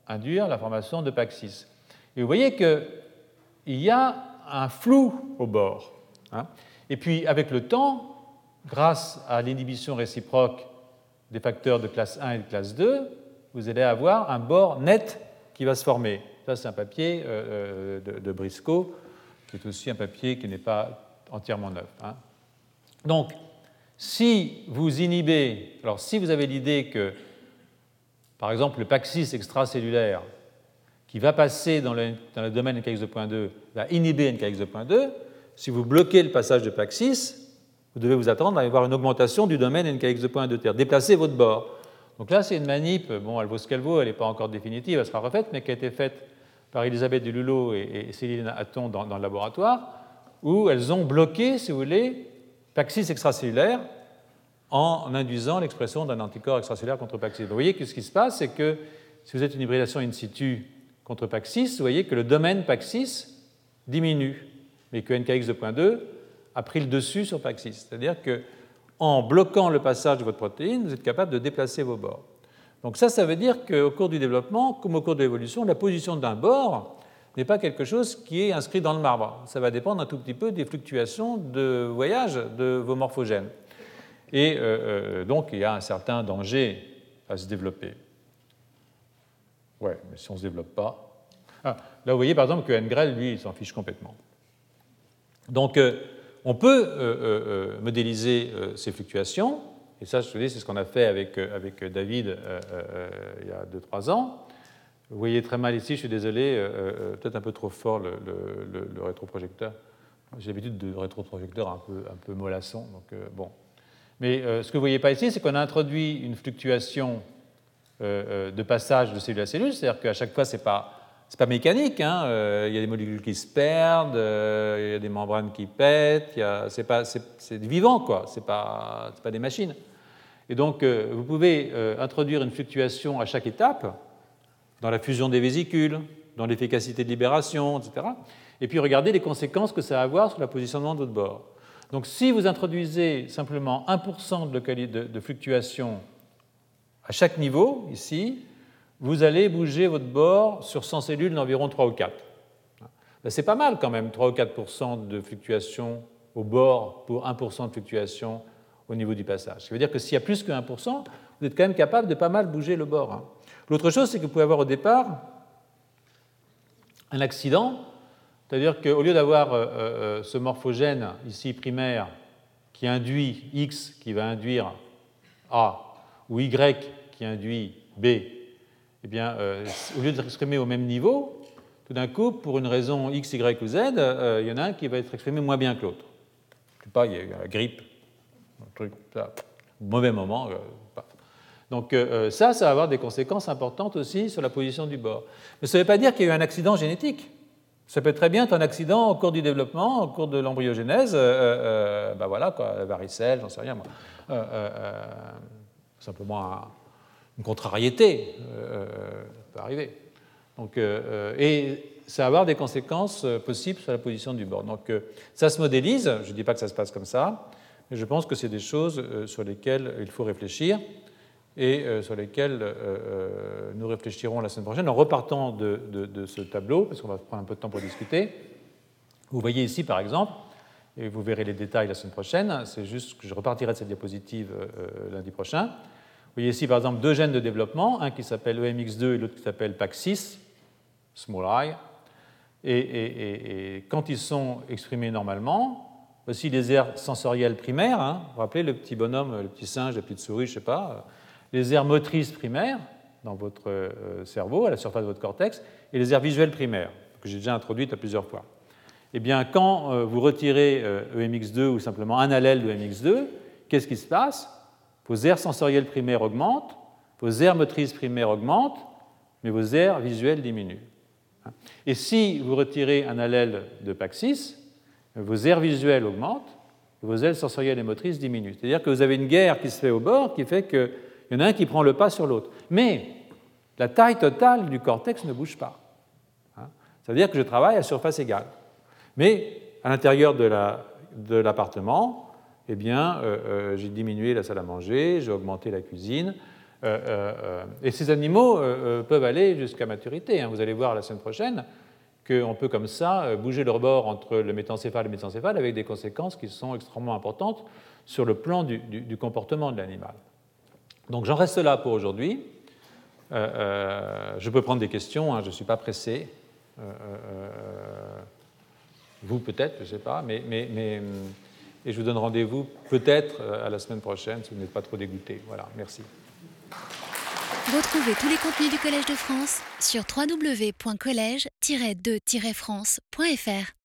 induire la formation de PAX6. Et vous voyez qu'il y a un flou au bord. Hein. Et puis avec le temps, grâce à l'inhibition réciproque des facteurs de classe 1 et de classe 2, vous allez avoir un bord net qui va se former. Ça, c'est un papier euh, euh, de, Briscoe, qui est aussi un papier qui n'est pas entièrement neuf. Hein. Donc, si vous inhibez, alors si vous avez l'idée que, par exemple, le PAX6 extracellulaire qui va passer dans le, domaine NKX2.2 va inhiber NKX2.2, si vous bloquez le passage de PAX6, vous devez vous attendre à avoir une augmentation du domaine NKX2.2, c'est-à-dire déplacer votre bord. Donc là, c'est une manip, bon, elle vaut ce qu'elle vaut, elle n'est pas encore définitive, elle sera refaite, mais qui a été faite par Elisabeth Delulot et, et Céline Hatton dans, dans, le laboratoire, où elles ont bloqué, si vous voulez, Paxis extracellulaire en induisant l'expression d'un anticorps extracellulaire contre Paxis. Vous voyez que ce qui se passe, c'est que si vous êtes une hybridation in situ contre Paxis, vous voyez que le domaine Paxis diminue, mais que NKX 2.2 a pris le dessus sur Paxis. C'est-à-dire que en bloquant le passage de votre protéine, vous êtes capable de déplacer vos bords. Donc ça, ça veut dire qu'au cours du développement, comme au cours de l'évolution, la position d'un bord n'est pas quelque chose qui est inscrit dans le marbre. Ça va dépendre un tout petit peu des fluctuations de voyage de vos morphogènes. Et euh, euh, donc, il y a un certain danger à se développer. Ouais, mais si on ne se développe pas. Ah, là, vous voyez par exemple que Ngrel, lui, il s'en fiche complètement. Donc, euh, on peut modéliser ces fluctuations, et ça, je vous dis, c'est ce qu'on a fait avec, avec David il y a 2-3 ans. Vous voyez très mal ici, je suis désolé, euh, euh, peut-être un peu trop fort le, rétroprojecteur. J'ai l'habitude de rétroprojecteur un peu, un peu mollasson, donc euh, bon. Mais ce que vous ne voyez pas ici, c'est qu'on a introduit une fluctuation de passage de cellule à cellule, c'est-à-dire qu'à chaque fois, ce n'est pas, pas mécanique, hein. il y a des molécules qui se perdent, il y a des membranes qui pètent, c'est, c'est, vivant, quoi, ce n'est pas, pas des machines. Et donc, vous pouvez introduire une fluctuation à chaque étape, dans la fusion des vésicules, dans l'efficacité de libération, etc. Et puis regardez les conséquences que ça va avoir sur la positionnement de votre bord. Donc si vous introduisez simplement 1% de, de, fluctuation à chaque niveau, ici, vous allez bouger votre bord sur 100 cellules d'environ 3 ou 4. Ben, c'est pas mal quand même, 3 ou 4 de fluctuation au bord pour 1 de fluctuation au niveau du passage. Ça veut dire que s'il y a plus que 1 vous êtes quand même capable de pas mal bouger le bord. Hein. L'autre chose, c'est que vous pouvez avoir au départ un accident, c'est-à-dire qu'au lieu d'avoir euh, euh, ce morphogène ici primaire qui induit X qui va induire A, ou Y qui induit B, eh bien, euh, au lieu d'être exprimé au même niveau, tout d'un coup, pour une raison X, Y ou Z, il y en a un qui va être exprimé moins bien que l'autre. Je sais pas, il y a la grippe, un truc, ça, mauvais moment. Donc ça, ça va avoir des conséquences importantes aussi sur la position du bord. Mais ça ne veut pas dire qu'il y a eu un accident génétique. Ça peut très bien être un accident au cours du développement, au cours de l'embryogénèse, euh, ben voilà, quoi, varicelle, j'en sais rien moi. simplement une contrariété, peut arriver. Donc, et ça va avoir des conséquences possibles sur la position du bord. Donc ça se modélise, je ne dis pas que ça se passe comme ça, mais je pense que c'est des choses sur lesquelles il faut réfléchir et euh, sur lesquels euh, euh, nous réfléchirons la semaine prochaine en repartant de, ce tableau, parce qu'on va prendre un peu de temps pour discuter. Vous voyez ici, par exemple, et vous verrez les détails la semaine prochaine, c'est juste que je repartirai de cette diapositive lundi prochain. Vous voyez ici, par exemple, deux gènes de développement, un qui s'appelle EMX2 et l'autre qui s'appelle PAC6, small i. Et, quand ils sont exprimés normalement, voici les aires sensorielles primaires. Hein. Vous vous rappelez le petit bonhomme, le petit singe, la petite souris, je ne sais pas, les aires motrices primaires dans votre euh, cerveau, à la surface de votre cortex, et les aires visuelles primaires, que j'ai déjà introduites à plusieurs fois. Eh bien, quand euh, vous retirez EMX2 euh, e ou simplement un allèle de EMX2, qu'est-ce qui se passe? Vos aires sensorielles primaires augmentent, vos aires motrices primaires augmentent, mais vos aires visuelles diminuent. Et si vous retirez un allèle de PAC6, vos aires visuelles augmentent, vos aires sensorielles et motrices diminuent. C'est-à-dire que vous avez une guerre qui se fait au bord qui fait que il y en a un qui prend le pas sur l'autre. Mais la taille totale du cortex ne bouge pas. Hein? Ça veut dire que je travaille à surface égale. Mais à l'intérieur de l'appartement, eh bien, euh, euh, j'ai diminué la salle à manger, j'ai augmenté la cuisine. Euh, et ces animaux peuvent aller jusqu'à maturité. Hein. Vous allez voir la semaine prochaine qu'on peut comme ça bouger leur bord entre le métencéphale et le métencéphale avec des conséquences qui sont extrêmement importantes sur le plan du comportement de l'animal. Donc j'en reste là pour aujourd'hui. Euh, euh, je peux prendre des questions, hein, je ne suis pas pressé. Euh, vous peut-être, je ne sais pas, mais, mais, mais, et je vous donne rendez-vous peut-être à la semaine prochaine si vous n'êtes pas trop dégoûté. Voilà, merci. Retrouvez tous les contenus du Collège de France sur www.colège-2-france.fr.